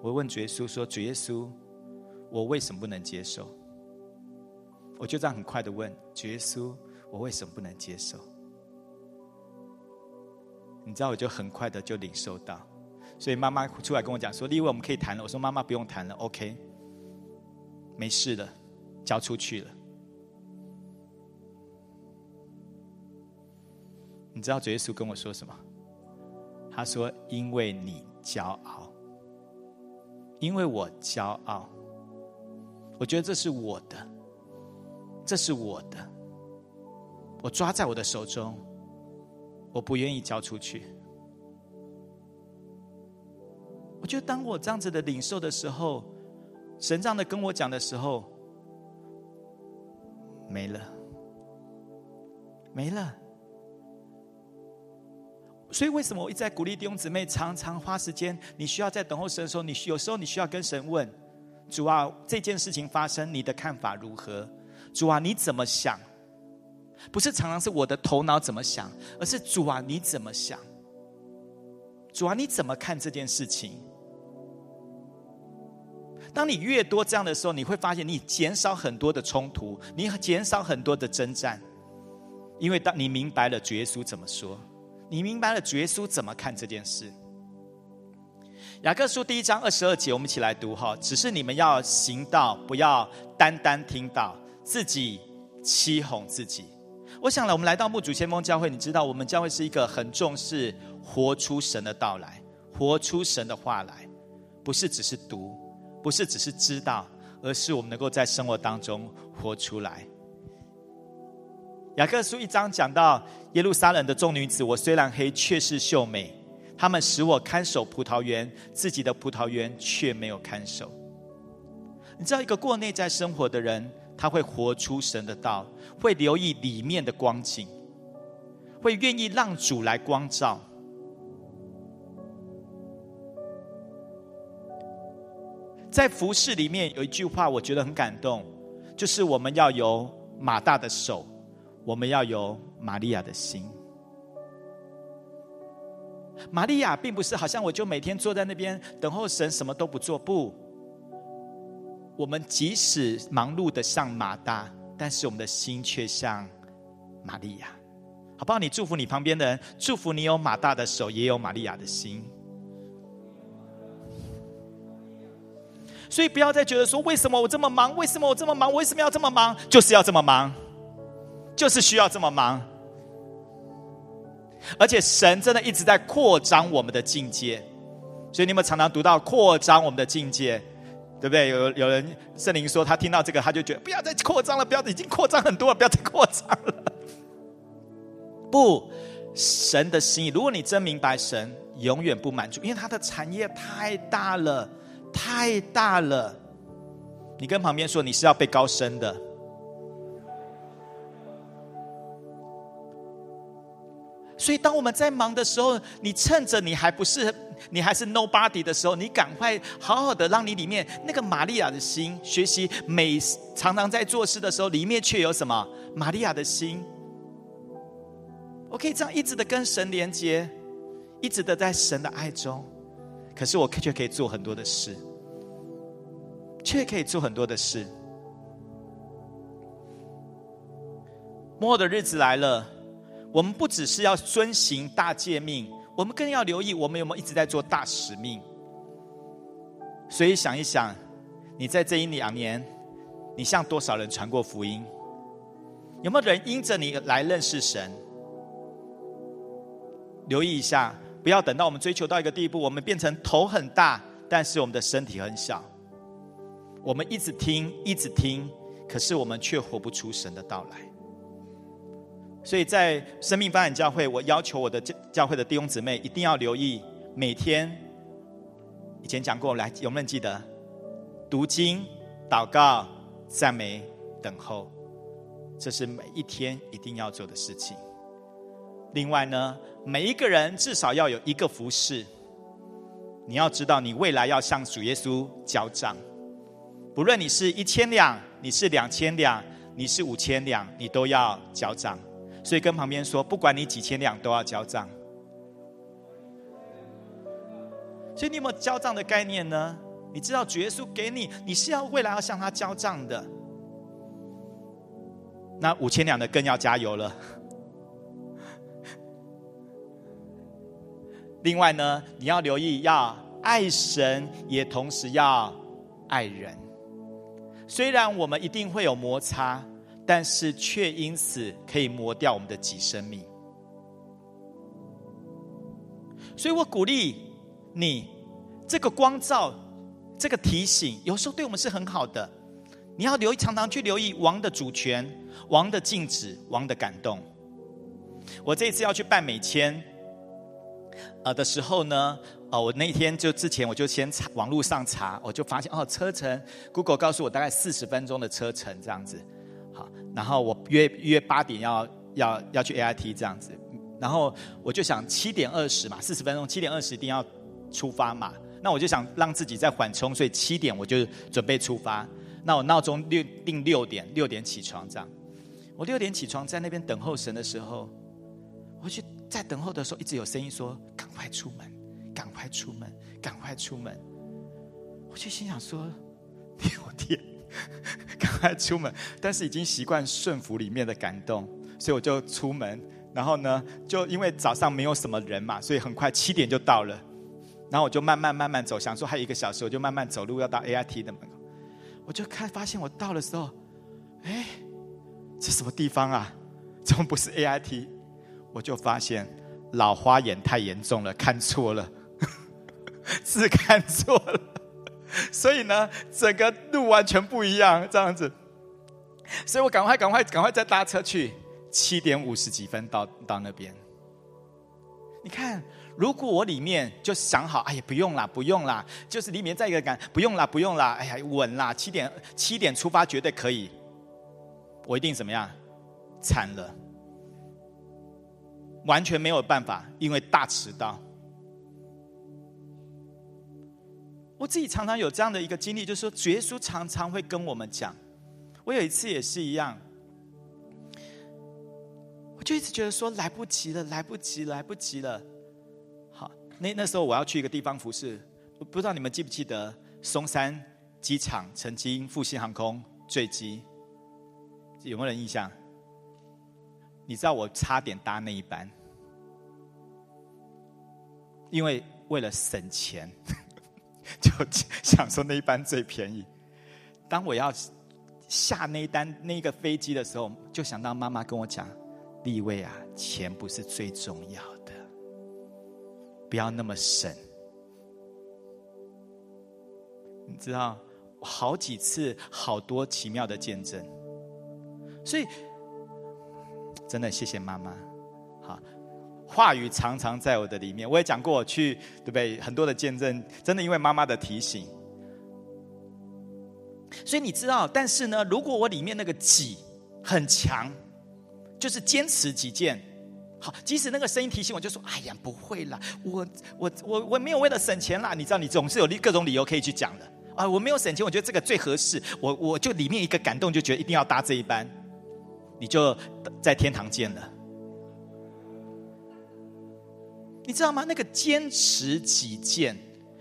我问主耶稣说：“主耶稣，我为什么不能接受？”我就这样很快的问主耶稣。我为什么不能接受？你知道，我就很快的就领受到，所以妈妈出来跟我讲说：“立伟我们可以谈了。”我说：“妈妈不用谈了，OK，没事了，交出去了。”你知道主耶稣跟我说什么？他说：“因为你骄傲，因为我骄傲，我觉得这是我的，这是我的。”我抓在我的手中，我不愿意交出去。我觉得当我这样子的领受的时候，神这样的跟我讲的时候，没了，没了。所以为什么我一直在鼓励弟兄姊妹常常花时间？你需要在等候神的时候，你有时候你需要跟神问：主啊，这件事情发生，你的看法如何？主啊，你怎么想？不是常常是我的头脑怎么想，而是主啊，你怎么想？主啊，你怎么看这件事情？当你越多这样的时候，你会发现你减少很多的冲突，你减少很多的征战，因为当你明白了主耶稣怎么说，你明白了主耶稣怎么看这件事。雅各书第一章二十二节，我们一起来读哈。只是你们要行道，不要单单听到，自己欺哄自己。我想了，我们来到木主先锋教会，你知道，我们教会是一个很重视活出神的到来，活出神的话来，不是只是读，不是只是知道，而是我们能够在生活当中活出来。雅各书一章讲到耶路撒冷的众女子，我虽然黑，却是秀美；她们使我看守葡萄园，自己的葡萄园却没有看守。你知道，一个过内在生活的人。他会活出神的道，会留意里面的光景，会愿意让主来光照。在服饰里面有一句话，我觉得很感动，就是我们要有马大的手，我们要有玛利亚的心。玛利亚并不是好像我就每天坐在那边等候神，什么都不做，不。我们即使忙碌的像马大，但是我们的心却像玛利亚，好不好？你祝福你旁边的人，祝福你有马大的手，也有玛利亚的心。所以不要再觉得说，为什么我这么忙？为什么我这么忙？为什么要这么忙？就是要这么忙，就是需要这么忙。而且神真的一直在扩张我们的境界，所以你们常常读到扩张我们的境界。对不对？有有人圣灵说，他听到这个，他就觉得不要再扩张了，不要已经扩张很多了，不要再扩张了。不，神的心意，如果你真明白神，永远不满足，因为他的产业太大了，太大了。你跟旁边说，你是要被高升的。所以，当我们在忙的时候，你趁着你还不是你还是 nobody 的时候，你赶快好好的让你里面那个玛利亚的心学习，每常常在做事的时候，里面却有什么玛利亚的心。我可以这样一直的跟神连接，一直的在神的爱中，可是我却可以做很多的事，却可以做很多的事。末的日子来了。我们不只是要遵行大诫命，我们更要留意我们有没有一直在做大使命。所以想一想，你在这一两年，你向多少人传过福音？有没有人因着你来认识神？留意一下，不要等到我们追求到一个地步，我们变成头很大，但是我们的身体很小。我们一直听，一直听，可是我们却活不出神的到来。所以在生命发展教会，我要求我的教教会的弟兄姊妹一定要留意每天。以前讲过，来有没有人记得？读经、祷告、赞美、等候，这是每一天一定要做的事情。另外呢，每一个人至少要有一个服饰。你要知道，你未来要向主耶稣交账，不论你是一千两，你是两千两，你是五千两，你都要交账。所以跟旁边说，不管你几千两，都要交账。所以你有没有交账的概念呢？你知道主耶稣给你，你是要未来要向他交账的。那五千两的更要加油了。另外呢，你要留意，要爱神，也同时要爱人。虽然我们一定会有摩擦，但是却因此可以磨掉我们的己生命。所以我鼓励你，这个光照，这个提醒，有时候对我们是很好的。你要留意，常常去留意王的主权、王的禁止、王的感动。我这一次要去办美签。呃的时候呢，呃，我那天就之前我就先查网络上查，我就发现哦，车程 Google 告诉我大概四十分钟的车程这样子，好，然后我约约八点要要要去 AIT 这样子，然后我就想七点二十嘛，四十分钟，七点二十一定要出发嘛，那我就想让自己再缓冲，所以七点我就准备出发，那我闹钟六定六点，六点起床这样，我六点起床在那边等候神的时候，我去。在等候的时候，一直有声音说：“赶快出门，赶快出门，赶快出门。”我就心想说：“ *laughs* 我天，*laughs* 赶快出门！”但是已经习惯顺服里面的感动，所以我就出门。然后呢，就因为早上没有什么人嘛，所以很快七点就到了。然后我就慢慢慢慢走，想说还有一个小时，我就慢慢走路要到 A I T 的门口。我就看发现我到的时候，哎，这什么地方啊？怎么不是 A I T？我就发现老花眼太严重了，看错了，*laughs* 字看错了，*laughs* 所以呢，整个路完全不一样，这样子，所以我赶快、赶快、赶快再搭车去，七点五十几分到到那边。你看，如果我里面就想好，哎呀，不用啦，不用啦，就是里面再一个感，不用啦，不用啦，哎呀，稳啦，七点七点出发绝对可以，我一定怎么样？惨了。完全没有办法，因为大迟到。我自己常常有这样的一个经历，就是说，耶稣常常会跟我们讲。我有一次也是一样，我就一直觉得说来不及了，来不及，来不及了。好，那那时候我要去一个地方服侍，我不知道你们记不记得松山机场曾经复兴航空坠机，有没有人印象？你知道我差点搭那一班，因为为了省钱，就想说那一班最便宜。当我要下那一单那个飞机的时候，就想到妈妈跟我讲：“立位啊，钱不是最重要的，不要那么省。”你知道，好几次好多奇妙的见证，所以。真的谢谢妈妈，好，话语常常在我的里面。我也讲过，我去对不对？很多的见证，真的因为妈妈的提醒。所以你知道，但是呢，如果我里面那个己很强，就是坚持己见，好，即使那个声音提醒我，就说：“哎呀，不会啦，我我我我没有为了省钱啦。”你知道，你总是有各种理由可以去讲的啊。我没有省钱，我觉得这个最合适。我我就里面一个感动，就觉得一定要搭这一班。你就在天堂见了，你知道吗？那个坚持己见，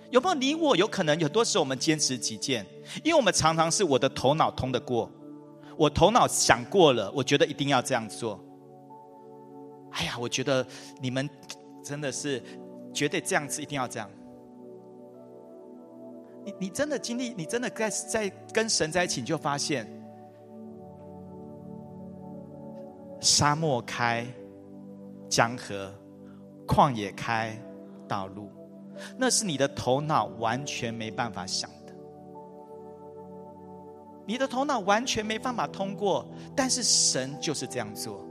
有没有你我？有可能有多时候我们坚持己见，因为我们常常是我的头脑通得过，我头脑想过了，我觉得一定要这样做。哎呀，我觉得你们真的是绝对这样子，一定要这样。你你真的经历，你真的在在跟神在一起，你就发现。沙漠开江河，旷野开道路，那是你的头脑完全没办法想的。你的头脑完全没办法通过，但是神就是这样做。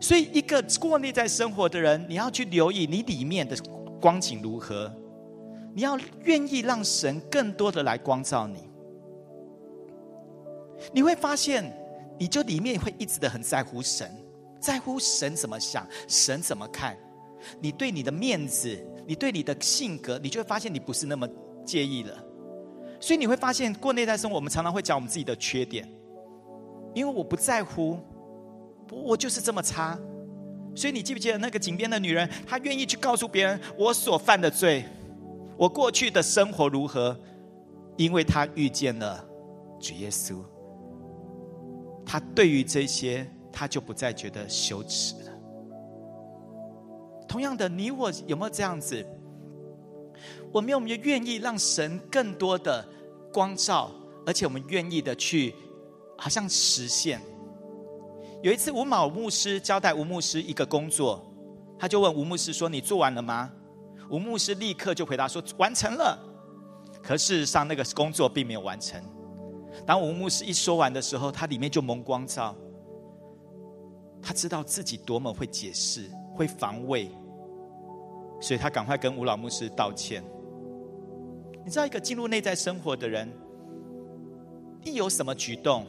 所以，一个过内在生活的人，你要去留意你里面的光景如何，你要愿意让神更多的来光照你。你会发现，你就里面会一直的很在乎神，在乎神怎么想，神怎么看。你对你的面子，你对你的性格，你就会发现你不是那么介意了。所以你会发现，过内在生活，我们常常会讲我们自己的缺点，因为我不在乎，我就是这么差。所以你记不记得那个井边的女人，她愿意去告诉别人我所犯的罪，我过去的生活如何，因为她遇见了主耶稣。她对于这些，他就不再觉得羞耻了。同样的，你我有没有这样子？我们有没有愿意让神更多的光照，而且我们愿意的去，好像实现？有一次，吴某牧师交代吴牧师一个工作，他就问吴牧师说：“你做完了吗？”吴牧师立刻就回答说：“完成了。”可事实上，那个工作并没有完成。当吴牧师一说完的时候，他里面就蒙光照，他知道自己多么会解释。会防卫，所以他赶快跟吴老牧师道歉。你知道，一个进入内在生活的人，一有什么举动，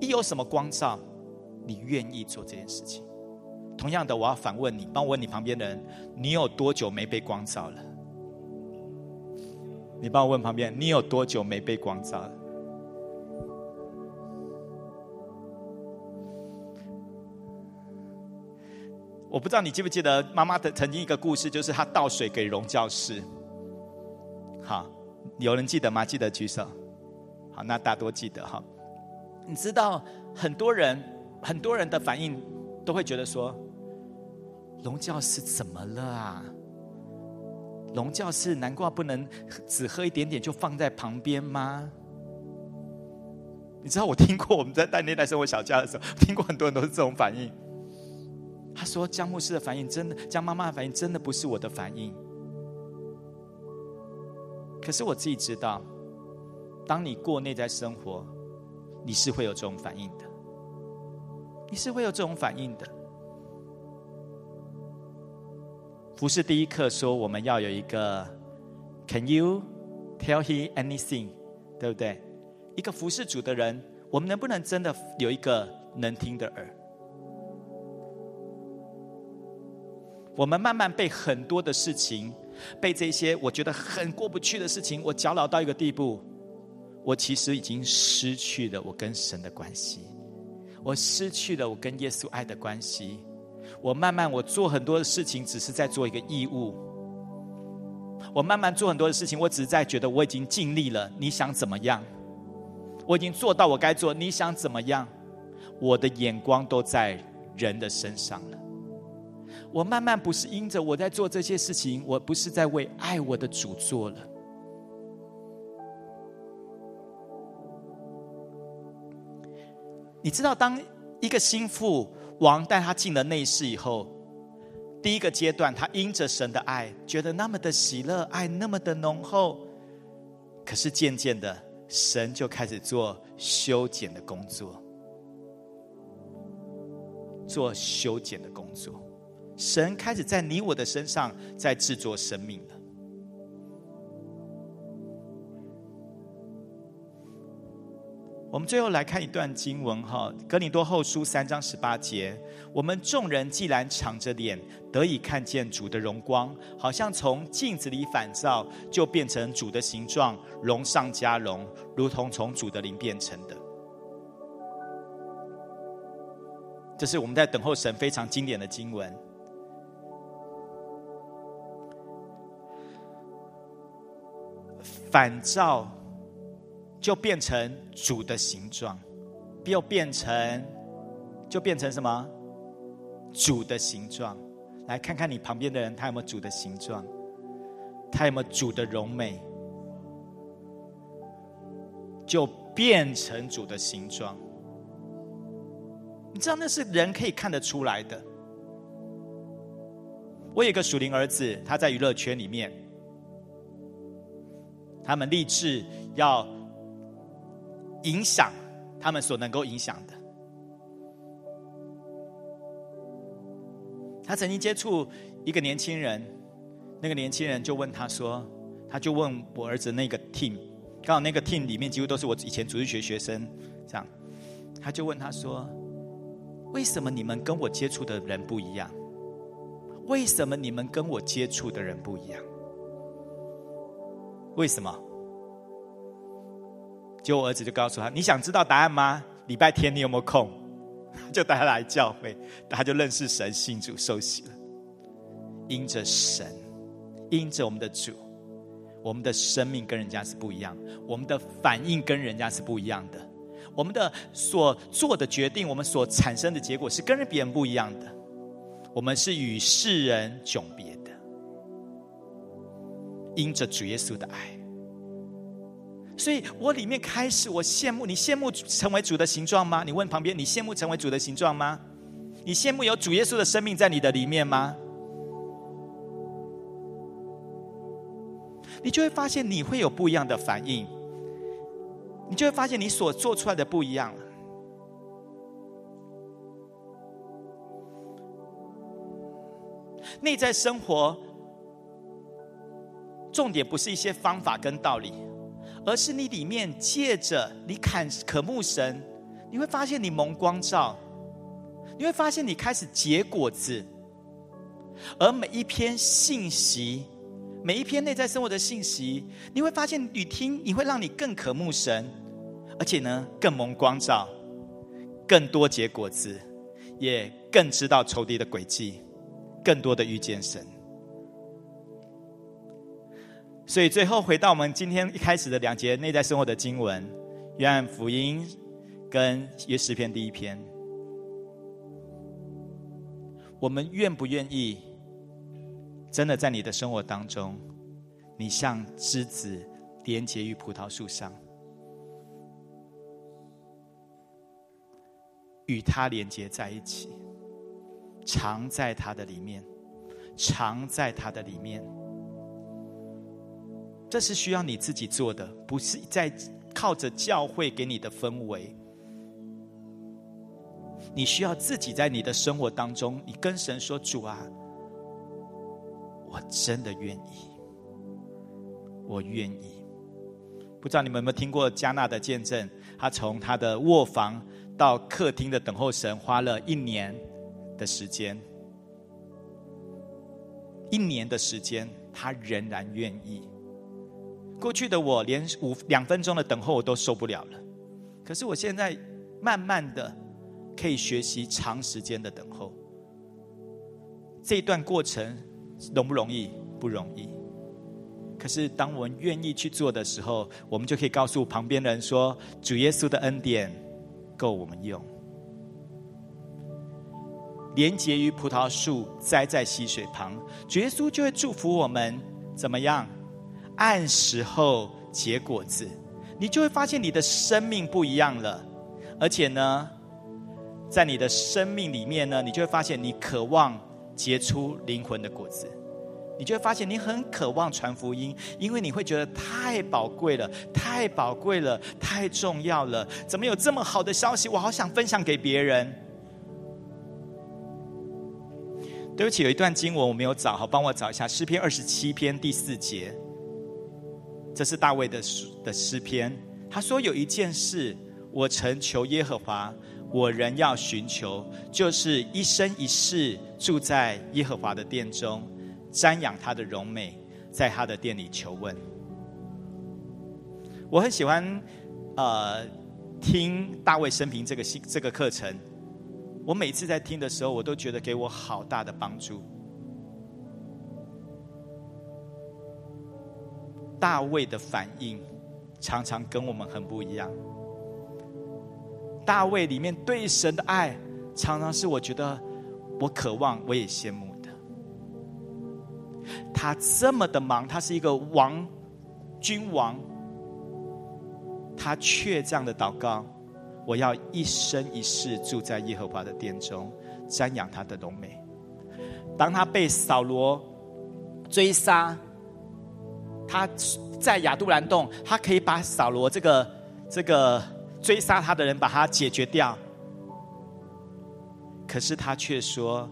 一有什么光照，你愿意做这件事情。同样的，我要反问你，帮我问你旁边的人：你有多久没被光照了？你帮我问旁边：你有多久没被光照了？我不知道你记不记得妈妈的曾经一个故事，就是她倒水给荣教士。好，有人记得吗？记得举手。好，那大多记得哈。你知道很多人很多人的反应都会觉得说，龙教士怎么了啊？龙教士难怪不能只喝一点点就放在旁边吗？你知道我听过我们在带那代生活小家的时候，听过很多人都是这种反应。他说：“江牧师的反应真的，江妈妈的反应真的不是我的反应。可是我自己知道，当你过内在生活，你是会有这种反应的，你是会有这种反应的。服饰第一课说，我们要有一个 ‘Can you tell he anything’，对不对？一个服侍主的人，我们能不能真的有一个能听的耳？”我们慢慢被很多的事情，被这些我觉得很过不去的事情，我搅扰到一个地步，我其实已经失去了我跟神的关系，我失去了我跟耶稣爱的关系。我慢慢我做很多的事情，只是在做一个义务。我慢慢做很多的事情，我只是在觉得我已经尽力了。你想怎么样？我已经做到我该做，你想怎么样？我的眼光都在人的身上了。我慢慢不是因着我在做这些事情，我不是在为爱我的主做了。你知道，当一个心腹王带他进了内室以后，第一个阶段，他因着神的爱，觉得那么的喜乐，爱那么的浓厚。可是渐渐的，神就开始做修剪的工作，做修剪的工作。神开始在你我的身上在制作生命了。我们最后来看一段经文哈，《格林多后书》三章十八节：我们众人既然敞着脸得以看见主的荣光，好像从镜子里反照，就变成主的形状，荣上加荣，如同从主的灵变成的。这是我们在等候神非常经典的经文。反照，就变成主的形状，又变成，就变成什么？主的形状。来看看你旁边的人，他有没有主的形状？他有没有主的容美？就变成主的形状。你知道那是人可以看得出来的。我有一个属灵儿子，他在娱乐圈里面。他们立志要影响他们所能够影响的。他曾经接触一个年轻人，那个年轻人就问他说：“他就问我儿子那个 team，刚好那个 team 里面几乎都是我以前主日学学生，这样，他就问他说：“为什么你们跟我接触的人不一样？为什么你们跟我接触的人不一样？为什么？”就我儿子就告诉他：“你想知道答案吗？礼拜天你有没有空？*laughs* 就带他来教会，他就认识神，信主受洗了。因着神，因着我们的主。”我们的生命跟人家是不一样，我们的反应跟人家是不一样的，我们的所做的决定，我们所产生的结果是跟别人不一样的，我们是与世人迥别，因着主耶稣的爱，所以我里面开始，我羡慕你，羡慕成为主的形状吗？你问旁边，你羡慕成为主的形状吗？你羡慕有主耶稣的生命在你的里面吗？你就会发现你会有不一样的反应，你就会发现你所做出来的不一样。内在生活重点不是一些方法跟道理，而是你里面借着你看渴慕神，你会发现你蒙光照，你会发现你开始结果子，而每一篇信息。每一篇内在生活的信息，你会发现，你听你会让你更渴慕神，而且呢，更蒙光照，更多结果子，也更知道仇敌的轨迹，更多的遇见神。所以最后回到我们今天一开始的两节内在生活的经文，约翰福音跟约诗篇第一篇，我们愿不愿意？真的在你的生活当中，你像枝子连接于葡萄树上，与它连接在一起，藏在它的里面，藏在它的里面。这是需要你自己做的，不是在靠着教会给你的氛围。你需要自己在你的生活当中，你跟神说：“主啊。”我真的愿意，我愿意。不知道你们有没有听过加纳的见证？他从他的卧房到客厅的等候神，花了一年的时间。一年的时间，他仍然愿意。过去的我，连五两分钟的等候我都受不了了。可是我现在慢慢的可以学习长时间的等候。这一段过程。容不容易？不容易。可是，当我们愿意去做的时候，我们就可以告诉旁边的人说：“主耶稣的恩典够我们用。”连结于葡萄树，栽在溪水旁，主耶稣就会祝福我们。怎么样？按时候结果子，你就会发现你的生命不一样了。而且呢，在你的生命里面呢，你就会发现你渴望。结出灵魂的果子，你就会发现你很渴望传福音，因为你会觉得太宝贵了，太宝贵了，太重要了。怎么有这么好的消息？我好想分享给别人。对不起，有一段经文我没有找，好，帮我找一下诗篇二十七篇第四节。这是大卫的诗的诗篇。他说：“有一件事，我曾求耶和华。”我仍要寻求，就是一生一世住在耶和华的殿中，瞻仰他的荣美，在他的殿里求问。我很喜欢，呃，听大卫生平这个新这个课程。我每次在听的时候，我都觉得给我好大的帮助。大卫的反应常常跟我们很不一样。大卫里面对神的爱，常常是我觉得我渴望，我也羡慕的。他这么的忙，他是一个王，君王，他却这样的祷告：我要一生一世住在耶和华的殿中，瞻仰他的荣美。当他被扫罗追杀，他在亚杜兰洞，他可以把扫罗这个这个。追杀他的人把他解决掉，可是他却说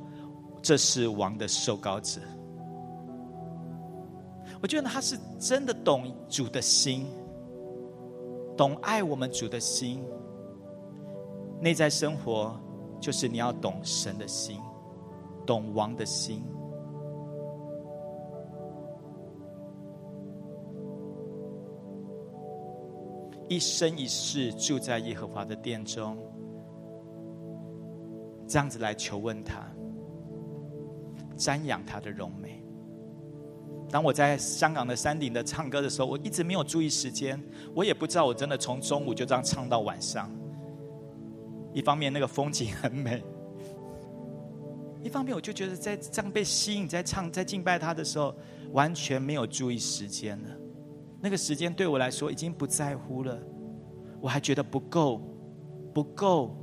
这是王的受膏者。我觉得他是真的懂主的心，懂爱我们主的心。内在生活就是你要懂神的心，懂王的心。一生一世住在耶和华的殿中，这样子来求问他，瞻仰他的荣美。当我在香港的山顶的唱歌的时候，我一直没有注意时间，我也不知道我真的从中午就这样唱到晚上。一方面那个风景很美，*laughs* 一方面我就觉得在这样被吸引，在唱在敬拜他的时候，完全没有注意时间了。那个时间对我来说已经不在乎了，我还觉得不够，不够，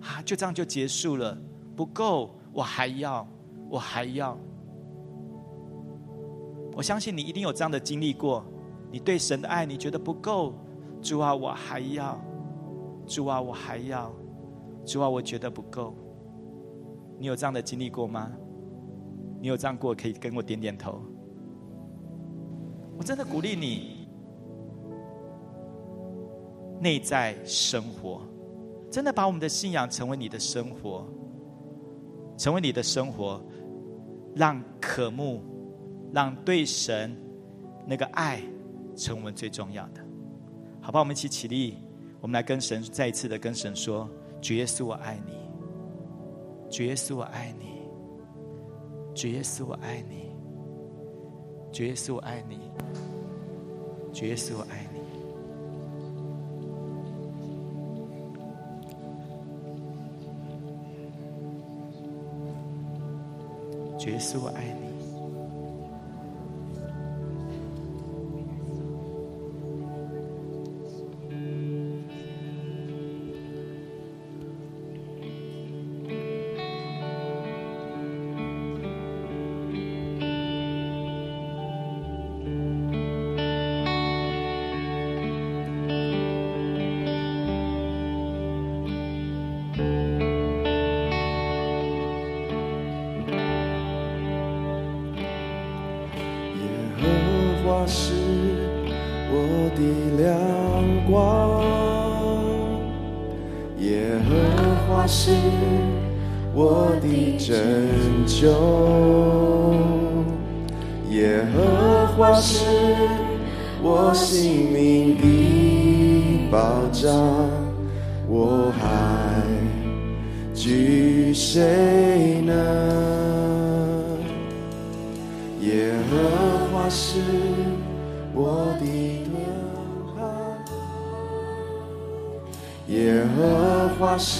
啊，就这样就结束了，不够，我还要，我还要。我相信你一定有这样的经历过，你对神的爱你觉得不够，主啊，我还要，主啊，我还要，主啊，我觉得不够。你有这样的经历过吗？你有这样过，可以跟我点点头。我真的鼓励你，内在生活，真的把我们的信仰成为你的生活，成为你的生活，让渴慕，让对神那个爱成为最重要的。好吧，我们一起起立，我们来跟神再一次的跟神说：主耶稣，我爱你；主耶稣，我爱你；主耶稣，我爱你。爵士我爱你。爵士我爱你。爵士我爱你。到家，我还惧谁呢？耶和华是我的盾牌，耶和华是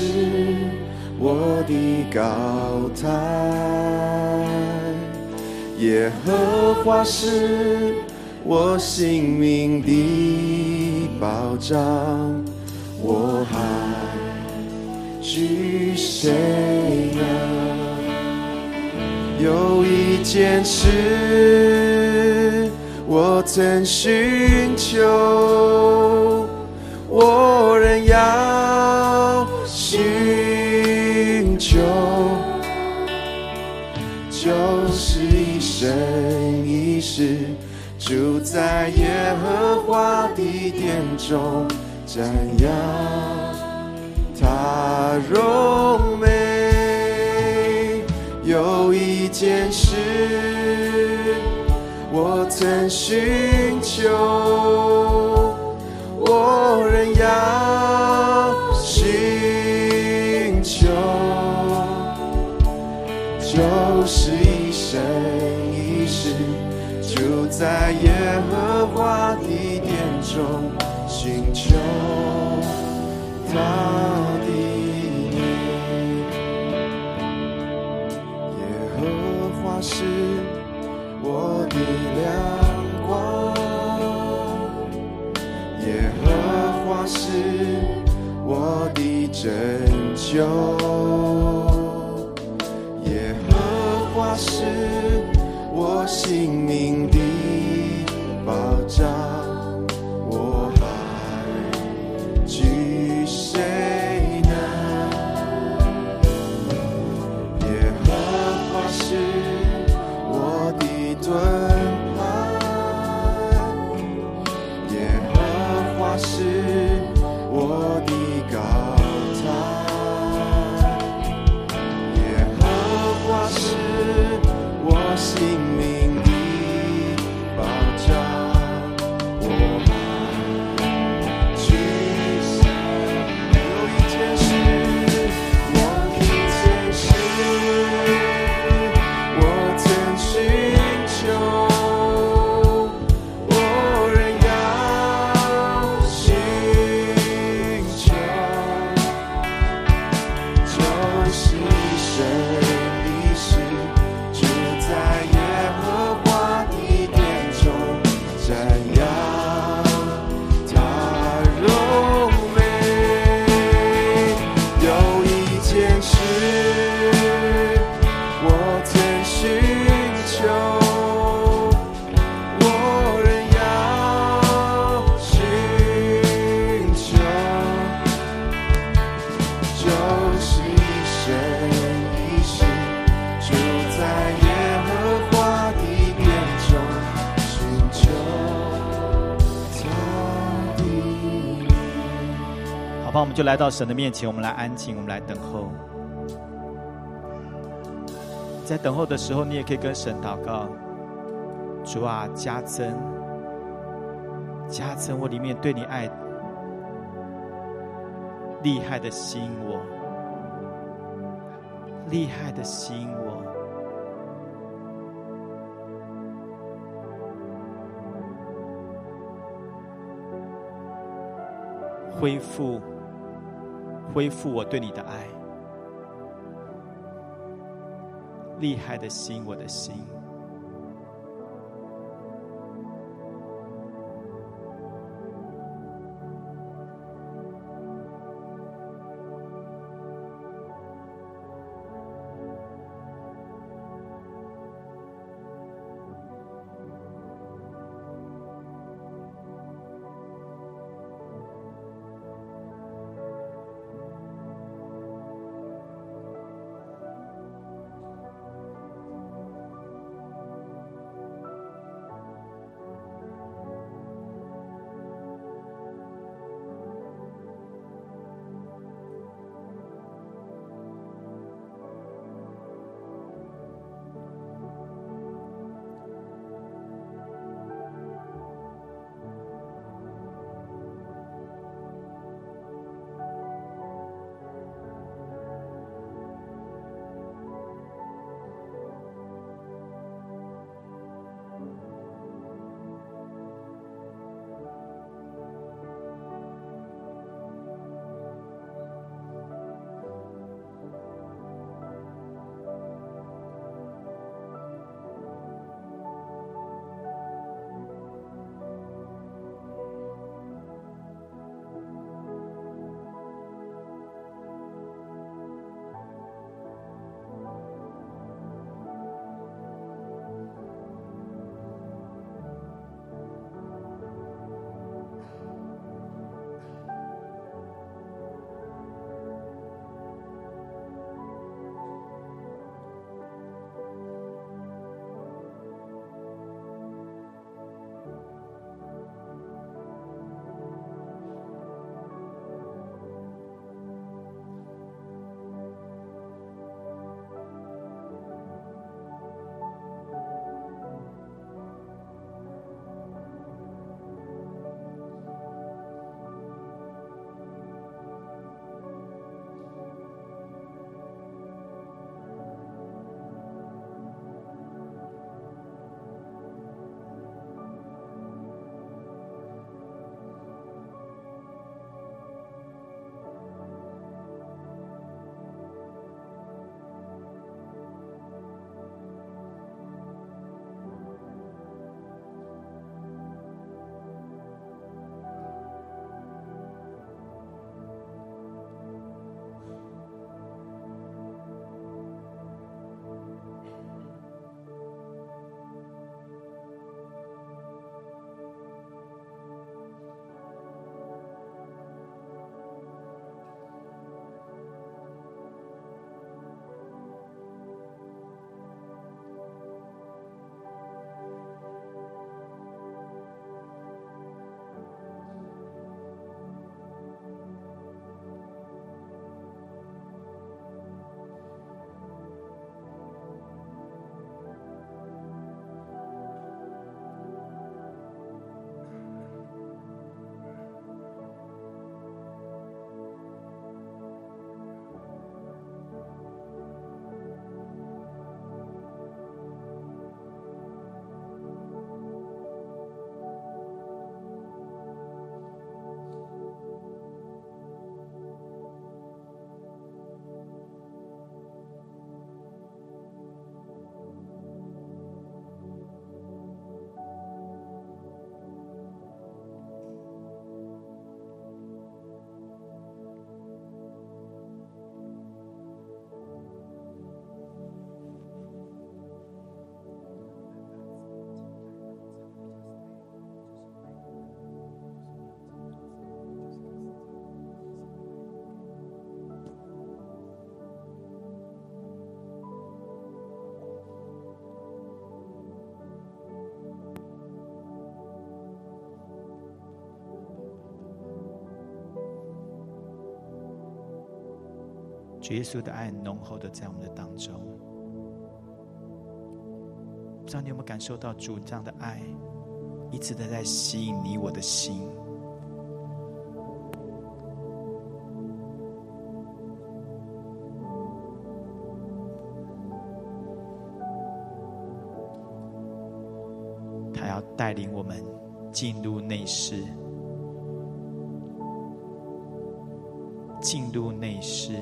我的高台，耶和华是我性命的。保障，我还惧谁呢？有一件事我曾寻求，我仍要寻求，就是一生。一世住在耶和华的殿中，瞻仰他荣美。有一件事我曾寻求，我仍要寻求，就是一生。在耶和华的殿中寻求他的名，耶和华是我的亮光，耶和华是我的拯救，就来到神的面前，我们来安静，我们来等候。在等候的时候，你也可以跟神祷告：主啊，加增，加增我里面对你爱厉害的心我，厉害的心我。恢复，恢复我对你的爱，厉害的心，我的心。主耶稣的爱浓厚的在我们的当中。不知道你有没有感受到主这样的爱，一直的在吸引你我的心。他要带领我们进入内室，进入内室。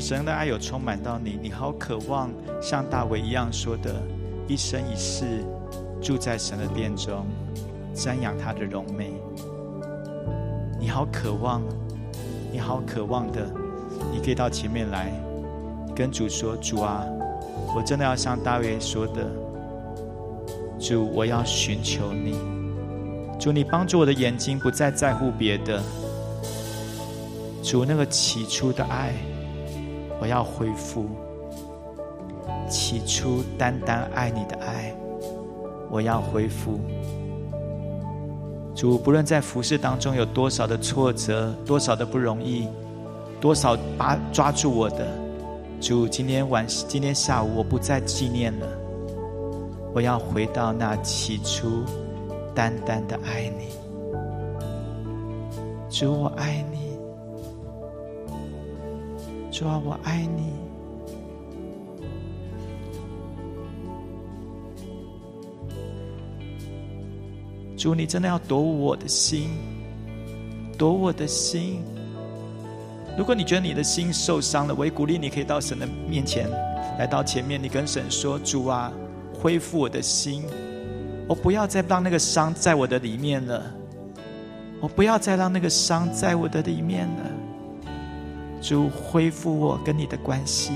神的爱有充满到你，你好渴望像大卫一样说的，一生一世住在神的殿中，瞻仰他的荣美。你好渴望，你好渴望的，你可以到前面来，跟主说：主啊，我真的要像大卫说的，主，我要寻求你，主，你帮助我的眼睛不再在乎别的，主那个起初的爱。我要恢复起初单单爱你的爱，我要恢复。主，不论在服饰当中有多少的挫折，多少的不容易，多少把抓住我的，主，今天晚今天下午我不再纪念了，我要回到那起初单单的爱你。主，我爱你。主啊，我爱你。主，你真的要夺我的心，夺我的心。如果你觉得你的心受伤了，我也鼓励你可以到神的面前，来到前面，你跟神说：“主啊，恢复我的心，我不要再让那个伤在我的里面了，我不要再让那个伤在我的里面了。”主恢复我跟你的关系，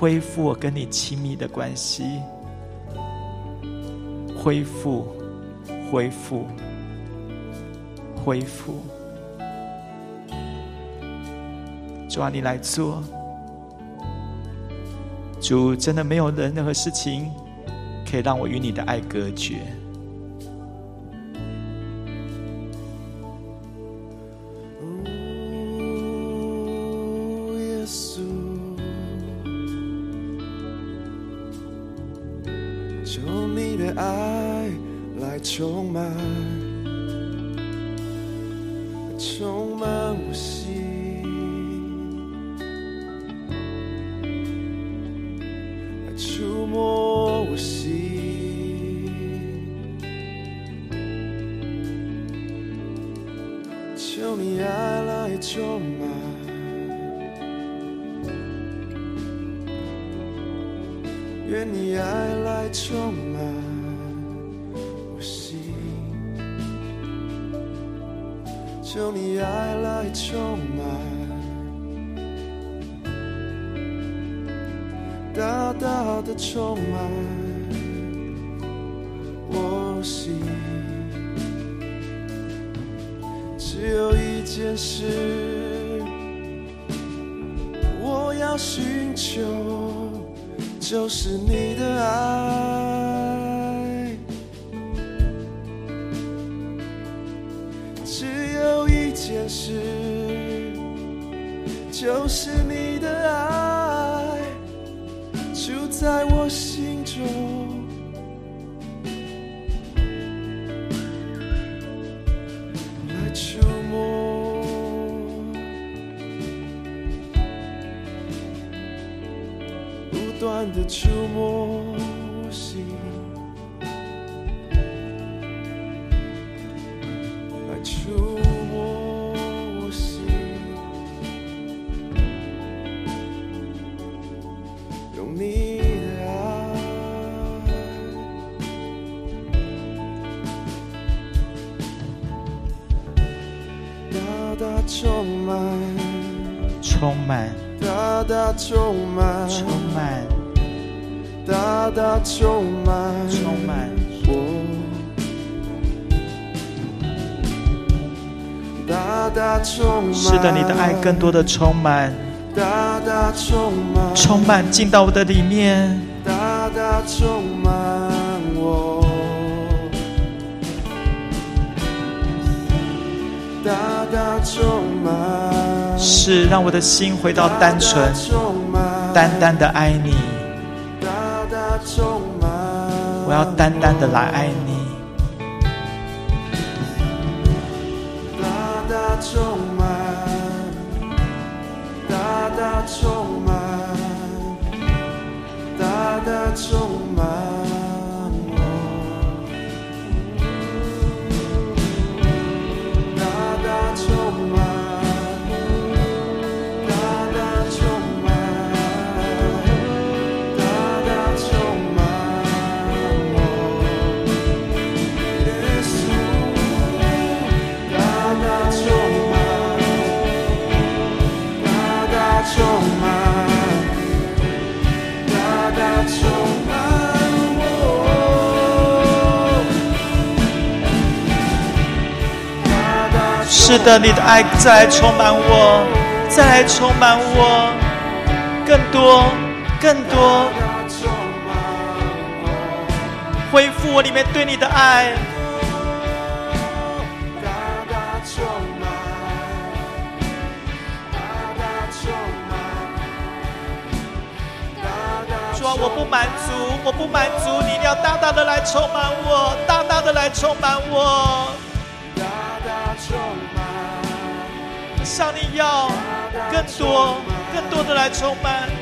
恢复我跟你亲密的关系，恢复，恢复，恢复。主啊，你来做。主真的没有人任何事情可以让我与你的爱隔绝。更多的充满，充满，进到我的里面。大大充满我，大大充满，是让我的心回到单纯单单的爱你，我要单单的来爱你。是的，你的爱再来充满我，再来充满我，更多，更多，恢复我里面对你的爱。大大充满，大大充满，大大主啊，我不满足，我不满足，你一定要大大的来充满我，大大的来充满我，向你要更多，更多的来充满。